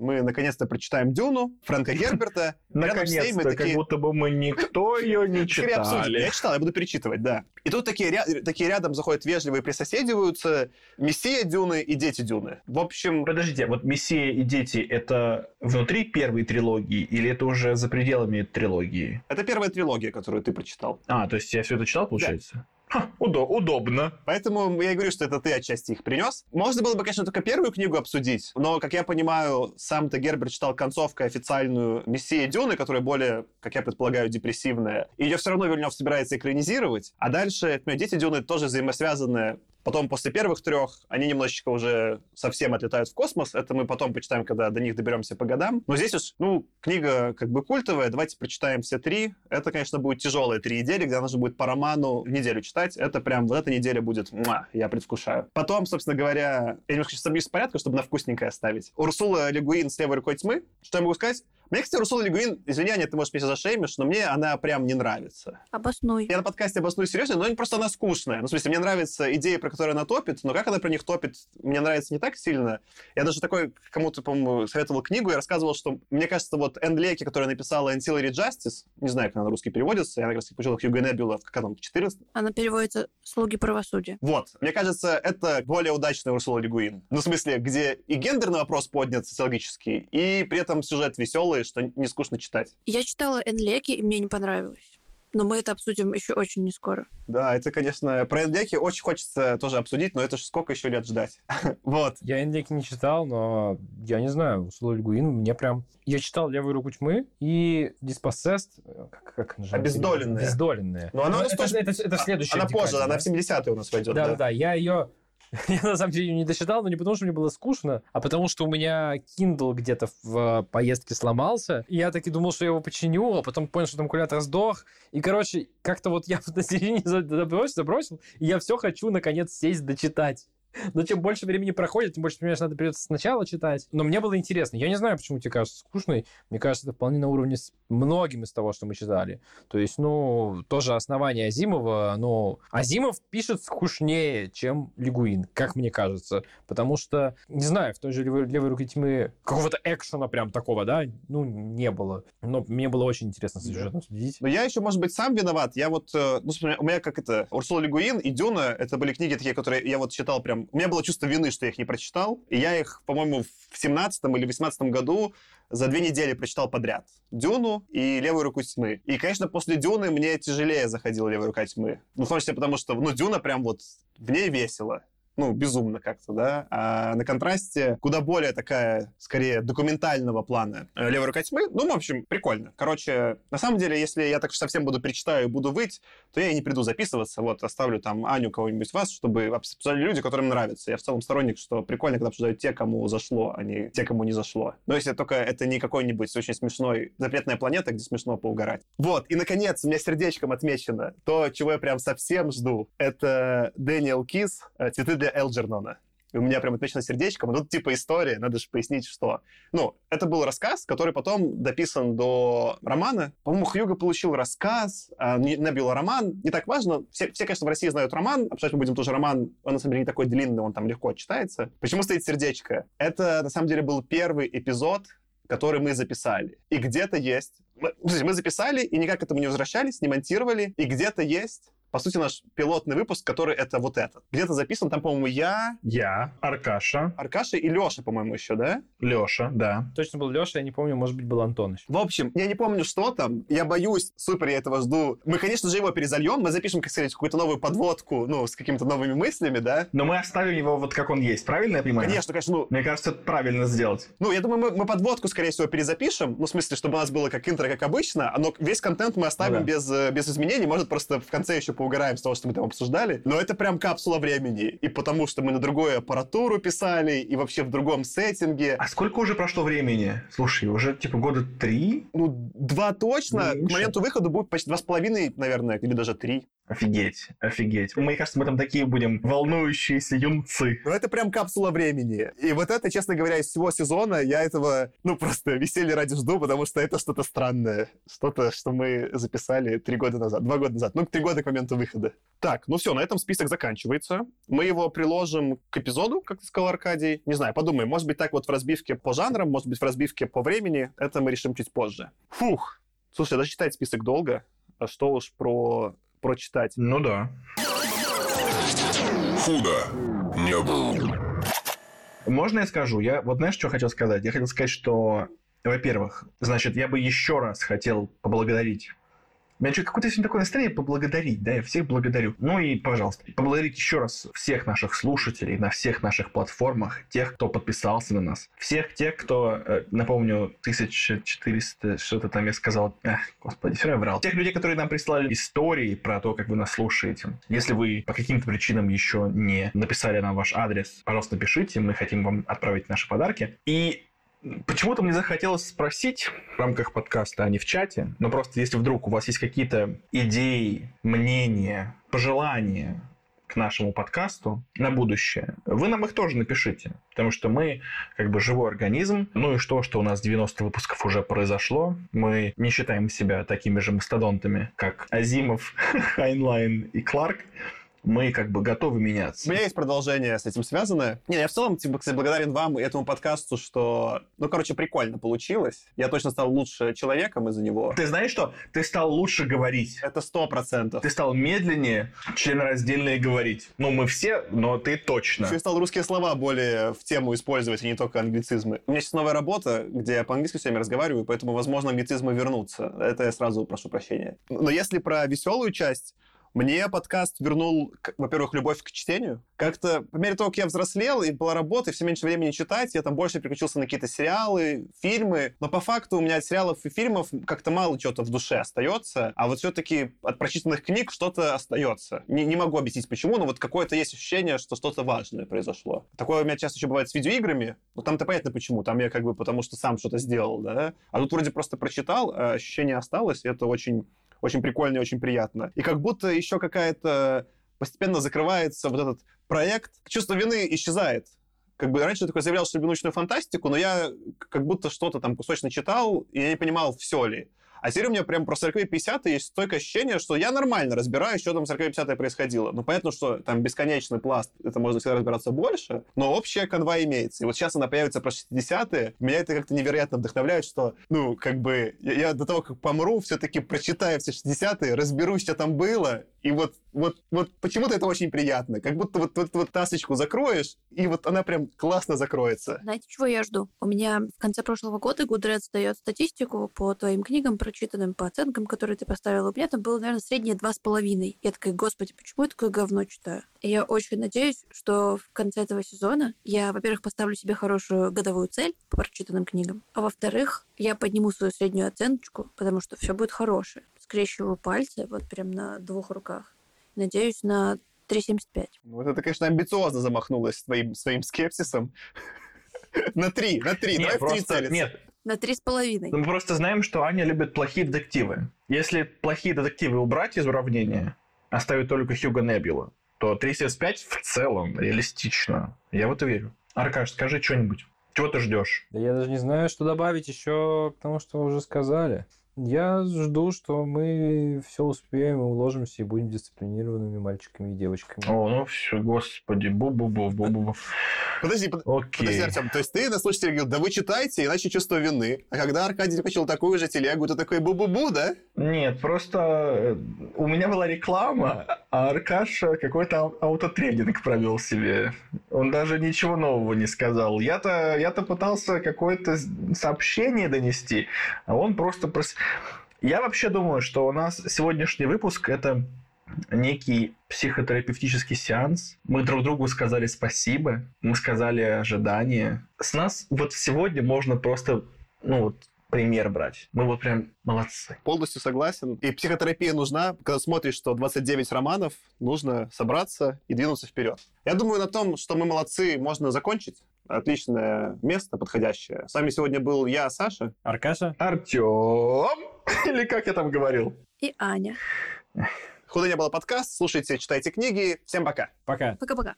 Мы наконец-то прочитаем Дюну Фрэнка Герберта. Наконец-то, как будто бы мы никто ее не читали. Я читал, я буду перечитывать, да. И тут такие рядом заходят вежливые, присоседиваются Мессия Дюны и Дети Дюны. В общем, Подождите, вот «Мессия и дети» — это внутри первой трилогии или это уже за пределами трилогии? это первая трилогия, которую ты прочитал. А, то есть я все это читал, получается? Ха, удо- удобно. Поэтому я и говорю, что это ты отчасти их принес. Можно было бы, конечно, только первую книгу обсудить, но, как я понимаю, сам-то Герберт читал концовкой официальную «Мессия Дюны», которая более, как я предполагаю, депрессивная. И ее все равно Вильнев собирается экранизировать. А дальше, понимаю, «Дети Дюны» тоже взаимосвязанные Потом после первых трех они немножечко уже совсем отлетают в космос. Это мы потом почитаем, когда до них доберемся по годам. Но здесь уж, ну, книга как бы культовая. Давайте прочитаем все три. Это, конечно, будет тяжелые три недели, где нужно будет по роману неделю читать. Это прям, вот эта неделя будет, муа, я предвкушаю. Потом, собственно говоря, я немножко сейчас собьюсь с порядка, чтобы на вкусненькое оставить. Урсула Легуин с левой рукой тьмы. Что я могу сказать? Мне, кстати, Урсула Легуин, извини, Аня, ты, может, меня зашеймишь, но мне она прям не нравится. Обоснуй. Я на подкасте обосную серьезно, но просто она скучная. Ну, в смысле, мне нравится идея, про которую она топит, но как она про них топит, мне нравится не так сильно. Я даже такой кому-то, по-моему, советовал книгу и рассказывал, что, мне кажется, вот Энн Леки, которая написала Ancillary Justice, не знаю, как она на русский переводится, я как раз получила Хьюго Небюла в как там, 14 Она переводится «Слуги правосудия». вот, мне кажется, это более удачный Урсула Легуин. Ну, в смысле, где и гендерный вопрос поднят социологический, и при этом сюжет веселый, что не скучно читать. Я читала Энлеки, и мне не понравилось. Но мы это обсудим еще очень не скоро. Да, это, конечно, про Эндеки очень хочется тоже обсудить, но это же сколько еще лет ждать. Вот. Я Эндеки не читал, но я не знаю, Условий Льгуин мне прям... Я читал «Левую руку тьмы» и «Dispossessed», как, как она же? Обездоленные. Обездоленные. Но она у нас это, тоже- это, это в следующей Она позже, да? она в 70-е у нас войдет. Да, Да, да, да. Я ее я на самом деле не дочитал, но не потому, что мне было скучно, а потому что у меня Kindle где-то в поездке сломался. И я таки думал, что я его починю, а потом понял, что там калькулятор сдох. И, короче, как-то вот я на середине забросил, забросил, и я все хочу, наконец, сесть дочитать. Но чем больше времени проходит, тем больше, понимаешь, надо придется сначала читать. Но мне было интересно. Я не знаю, почему тебе кажется скучной. Мне кажется, это вполне на уровне с многим из того, что мы читали. То есть, ну, тоже основание Азимова, но Азимов пишет скучнее, чем Лигуин, как мне кажется. Потому что, не знаю, в той же левой, левой руке тьмы какого-то экшена прям такого, да, ну, не было. Но мне было очень интересно сюжетом следить. Но я еще, может быть, сам виноват. Я вот, э, ну, у меня как это, Урсула Легуин и Дюна, это были книги такие, которые я вот читал прям... У меня было чувство вины, что я их не прочитал. И я их, по-моему, в 17 или 18 году за две недели прочитал подряд. Дюну и Левую руку тьмы. И, конечно, после Дюны мне тяжелее заходила Левая рука тьмы. Ну, в том числе потому, что, ну, Дюна прям вот в ней весело. Ну, безумно как-то, да. А на контрасте куда более такая, скорее, документального плана э, «Левая рука тьмы». Ну, в общем, прикольно. Короче, на самом деле, если я так совсем буду перечитаю и буду выть, то я и не приду записываться. Вот, оставлю там Аню, кого-нибудь вас, чтобы обсуждали люди, которым нравится. Я в целом сторонник, что прикольно, когда обсуждают те, кому зашло, а не те, кому не зашло. Но если только это не какой-нибудь очень смешной «Запретная планета», где смешно поугарать. Вот, и, наконец, у меня сердечком отмечено то, чего я прям совсем жду. Это Дэниел Кис «Цветы для Элджернона. И у меня прям отмечено сердечком. И тут типа история, надо же пояснить, что... Ну, это был рассказ, который потом дописан до романа. По-моему, Хьюго получил рассказ, а Небюла роман. Не так важно. Все, все, конечно, в России знают роман. Обсуждать мы будем тоже роман. Он, на самом деле, не такой длинный, он там легко читается. Почему стоит сердечко? Это, на самом деле, был первый эпизод, который мы записали. И где-то есть... Мы, мы записали, и никак к этому не возвращались, не монтировали. И где-то есть по сути, наш пилотный выпуск, который это вот этот. Где-то записан, там, по-моему, я... Я, Аркаша. Аркаша и Леша, по-моему, еще, да? Леша, да. Точно был Леша, я не помню, может быть, был Антон еще. В общем, я не помню, что там. Я боюсь, супер, я этого жду. Мы, конечно же, его перезальем, мы запишем, как сказать, какую-то новую подводку, ну, с какими-то новыми мыслями, да? Но мы оставим его вот как он есть, правильно я понимаю? Конечно, конечно, ну... Мне кажется, это правильно сделать. Ну, я думаю, мы, мы подводку, скорее всего, перезапишем, ну, в смысле, чтобы у нас было как интро, как обычно, но весь контент мы оставим ну, да. без, э, без изменений, может, просто в конце еще поугараем с того, что мы там обсуждали, но это прям капсула времени. И потому что мы на другую аппаратуру писали, и вообще в другом сеттинге. А сколько уже прошло времени? Слушай, уже типа года три? Ну, два точно. Меньше. К моменту выхода будет почти два с половиной, наверное, или даже три. Офигеть, офигеть. Мне кажется, мы там такие будем волнующиеся юнцы. Ну, это прям капсула времени. И вот это, честно говоря, из всего сезона я этого, ну, просто веселье ради жду, потому что это что-то странное. Что-то, что мы записали три года назад, два года назад. Ну, три года к моменту выхода. Так, ну все, на этом список заканчивается. Мы его приложим к эпизоду, как ты сказал, Аркадий. Не знаю, подумаем. Может быть, так вот в разбивке по жанрам, может быть, в разбивке по времени. Это мы решим чуть позже. Фух. Слушай, даже читать список долго. А что уж про прочитать. Ну да. Худо не было. Можно я скажу? Я вот знаешь, что хотел сказать? Я хотел сказать, что, во-первых, значит, я бы еще раз хотел поблагодарить меня что, какое-то сегодня такое настроение поблагодарить, да, я всех благодарю. Ну и, пожалуйста, поблагодарить еще раз всех наших слушателей на всех наших платформах, тех, кто подписался на нас, всех тех, кто, э, напомню, 1400, что-то там я сказал, эх, господи, все равно врал. Тех людей, которые нам прислали истории про то, как вы нас слушаете. Если вы по каким-то причинам еще не написали нам ваш адрес, пожалуйста, напишите, мы хотим вам отправить наши подарки. И Почему-то мне захотелось спросить в рамках подкаста, а не в чате, но просто если вдруг у вас есть какие-то идеи, мнения, пожелания к нашему подкасту на будущее, вы нам их тоже напишите. Потому что мы как бы живой организм. Ну и что, что у нас 90 выпусков уже произошло. Мы не считаем себя такими же мастодонтами, как Азимов, Хайнлайн и Кларк мы как бы готовы меняться. У меня есть продолжение с этим связанное. Не, я в целом, типа, кстати, благодарен вам и этому подкасту, что, ну, короче, прикольно получилось. Я точно стал лучше человеком из-за него. Ты знаешь что? Ты стал лучше говорить. Это сто процентов. Ты стал медленнее, членораздельнее говорить. Ну, мы все, но ты точно. Еще стал русские слова более в тему использовать, а не только англицизмы. У меня сейчас новая работа, где я по-английски с вами разговариваю, поэтому, возможно, англицизмы вернутся. Это я сразу прошу прощения. Но если про веселую часть, мне подкаст вернул, во-первых, любовь к чтению. Как-то по мере того, как я взрослел, и была работа, и все меньше времени читать, я там больше переключился на какие-то сериалы, фильмы. Но по факту у меня от сериалов и фильмов как-то мало чего-то в душе остается. А вот все-таки от прочитанных книг что-то остается. Не, не могу объяснить почему, но вот какое-то есть ощущение, что что-то важное произошло. Такое у меня часто еще бывает с видеоиграми. Но там-то понятно почему. Там я как бы потому что сам что-то сделал, да. А тут вроде просто прочитал, а ощущение осталось, и это очень очень прикольно и очень приятно. И как будто еще какая-то постепенно закрывается вот этот проект, чувство вины исчезает. Как бы раньше я такой заявлял, что люблю научную фантастику, но я как будто что-то там кусочно читал, и я не понимал, все ли. А теперь у меня прям про 40 50 есть стойкое ощущение, что я нормально разбираюсь, что там 40 50 происходило. Ну, понятно, что там бесконечный пласт, это можно всегда разбираться больше, но общая канва имеется. И вот сейчас она появится про 60-е, меня это как-то невероятно вдохновляет, что, ну, как бы, я, я до того, как помру, все-таки прочитаю все 60-е, разберусь, что там было, и вот, вот, вот почему-то это очень приятно. Как будто вот, вот, вот тасочку закроешь, и вот она прям классно закроется. Знаете, чего я жду? У меня в конце прошлого года Гудрец дает статистику по твоим книгам, прочитанным по оценкам, которые ты поставила. У меня там было, наверное, среднее два с половиной. Я такая, господи, почему я такое говно читаю? И я очень надеюсь, что в конце этого сезона я, во-первых, поставлю себе хорошую годовую цель по прочитанным книгам, а во-вторых, я подниму свою среднюю оценочку, потому что все будет хорошее. Скрещиваю пальцы вот прям на двух руках. Надеюсь на 3,75. Вот это, конечно, амбициозно замахнулась своим, своим скепсисом. На три, на три, давай в три целиться. нет, На 3,5. мы просто знаем, что Аня любит плохие детективы. Если плохие детективы убрать из уравнения, оставить только Хьюго Небюла, то 3,75 в целом реалистично. Я в это верю. Аркаш, скажи что-нибудь. Чего ты ждешь? Да я даже не знаю, что добавить еще к тому, что вы уже сказали. Я жду, что мы все успеем, и уложимся и будем дисциплинированными мальчиками и девочками. О, ну все, господи, бу-бу-бу, бу-бу-бу. Подожди, под- Окей. подожди, Артем, то есть ты на слушателя говорил, да вы читайте, иначе чувство вины. А когда Аркадий включил такую же телегу, ты такой бу-бу-бу, да? Нет, просто э, у меня была реклама, а Аркаша какой-то ау- аутотренинг провел себе. Он даже ничего нового не сказал. Я-то, я-то пытался какое-то сообщение донести, а он просто... прос- Я вообще думаю, что у нас сегодняшний выпуск это некий психотерапевтический сеанс. Мы друг другу сказали спасибо, мы сказали ожидания. С нас вот сегодня можно просто, ну вот, пример брать. Мы вот прям молодцы. Полностью согласен. И психотерапия нужна, когда смотришь, что 29 романов, нужно собраться и двинуться вперед. Я думаю, на том, что мы молодцы, можно закончить. Отличное место, подходящее. С вами сегодня был я, Саша. Аркаша? Артем! Или как я там говорил? И Аня. Худо не было подкаст. Слушайте, читайте книги. Всем пока. Пока. Пока-пока.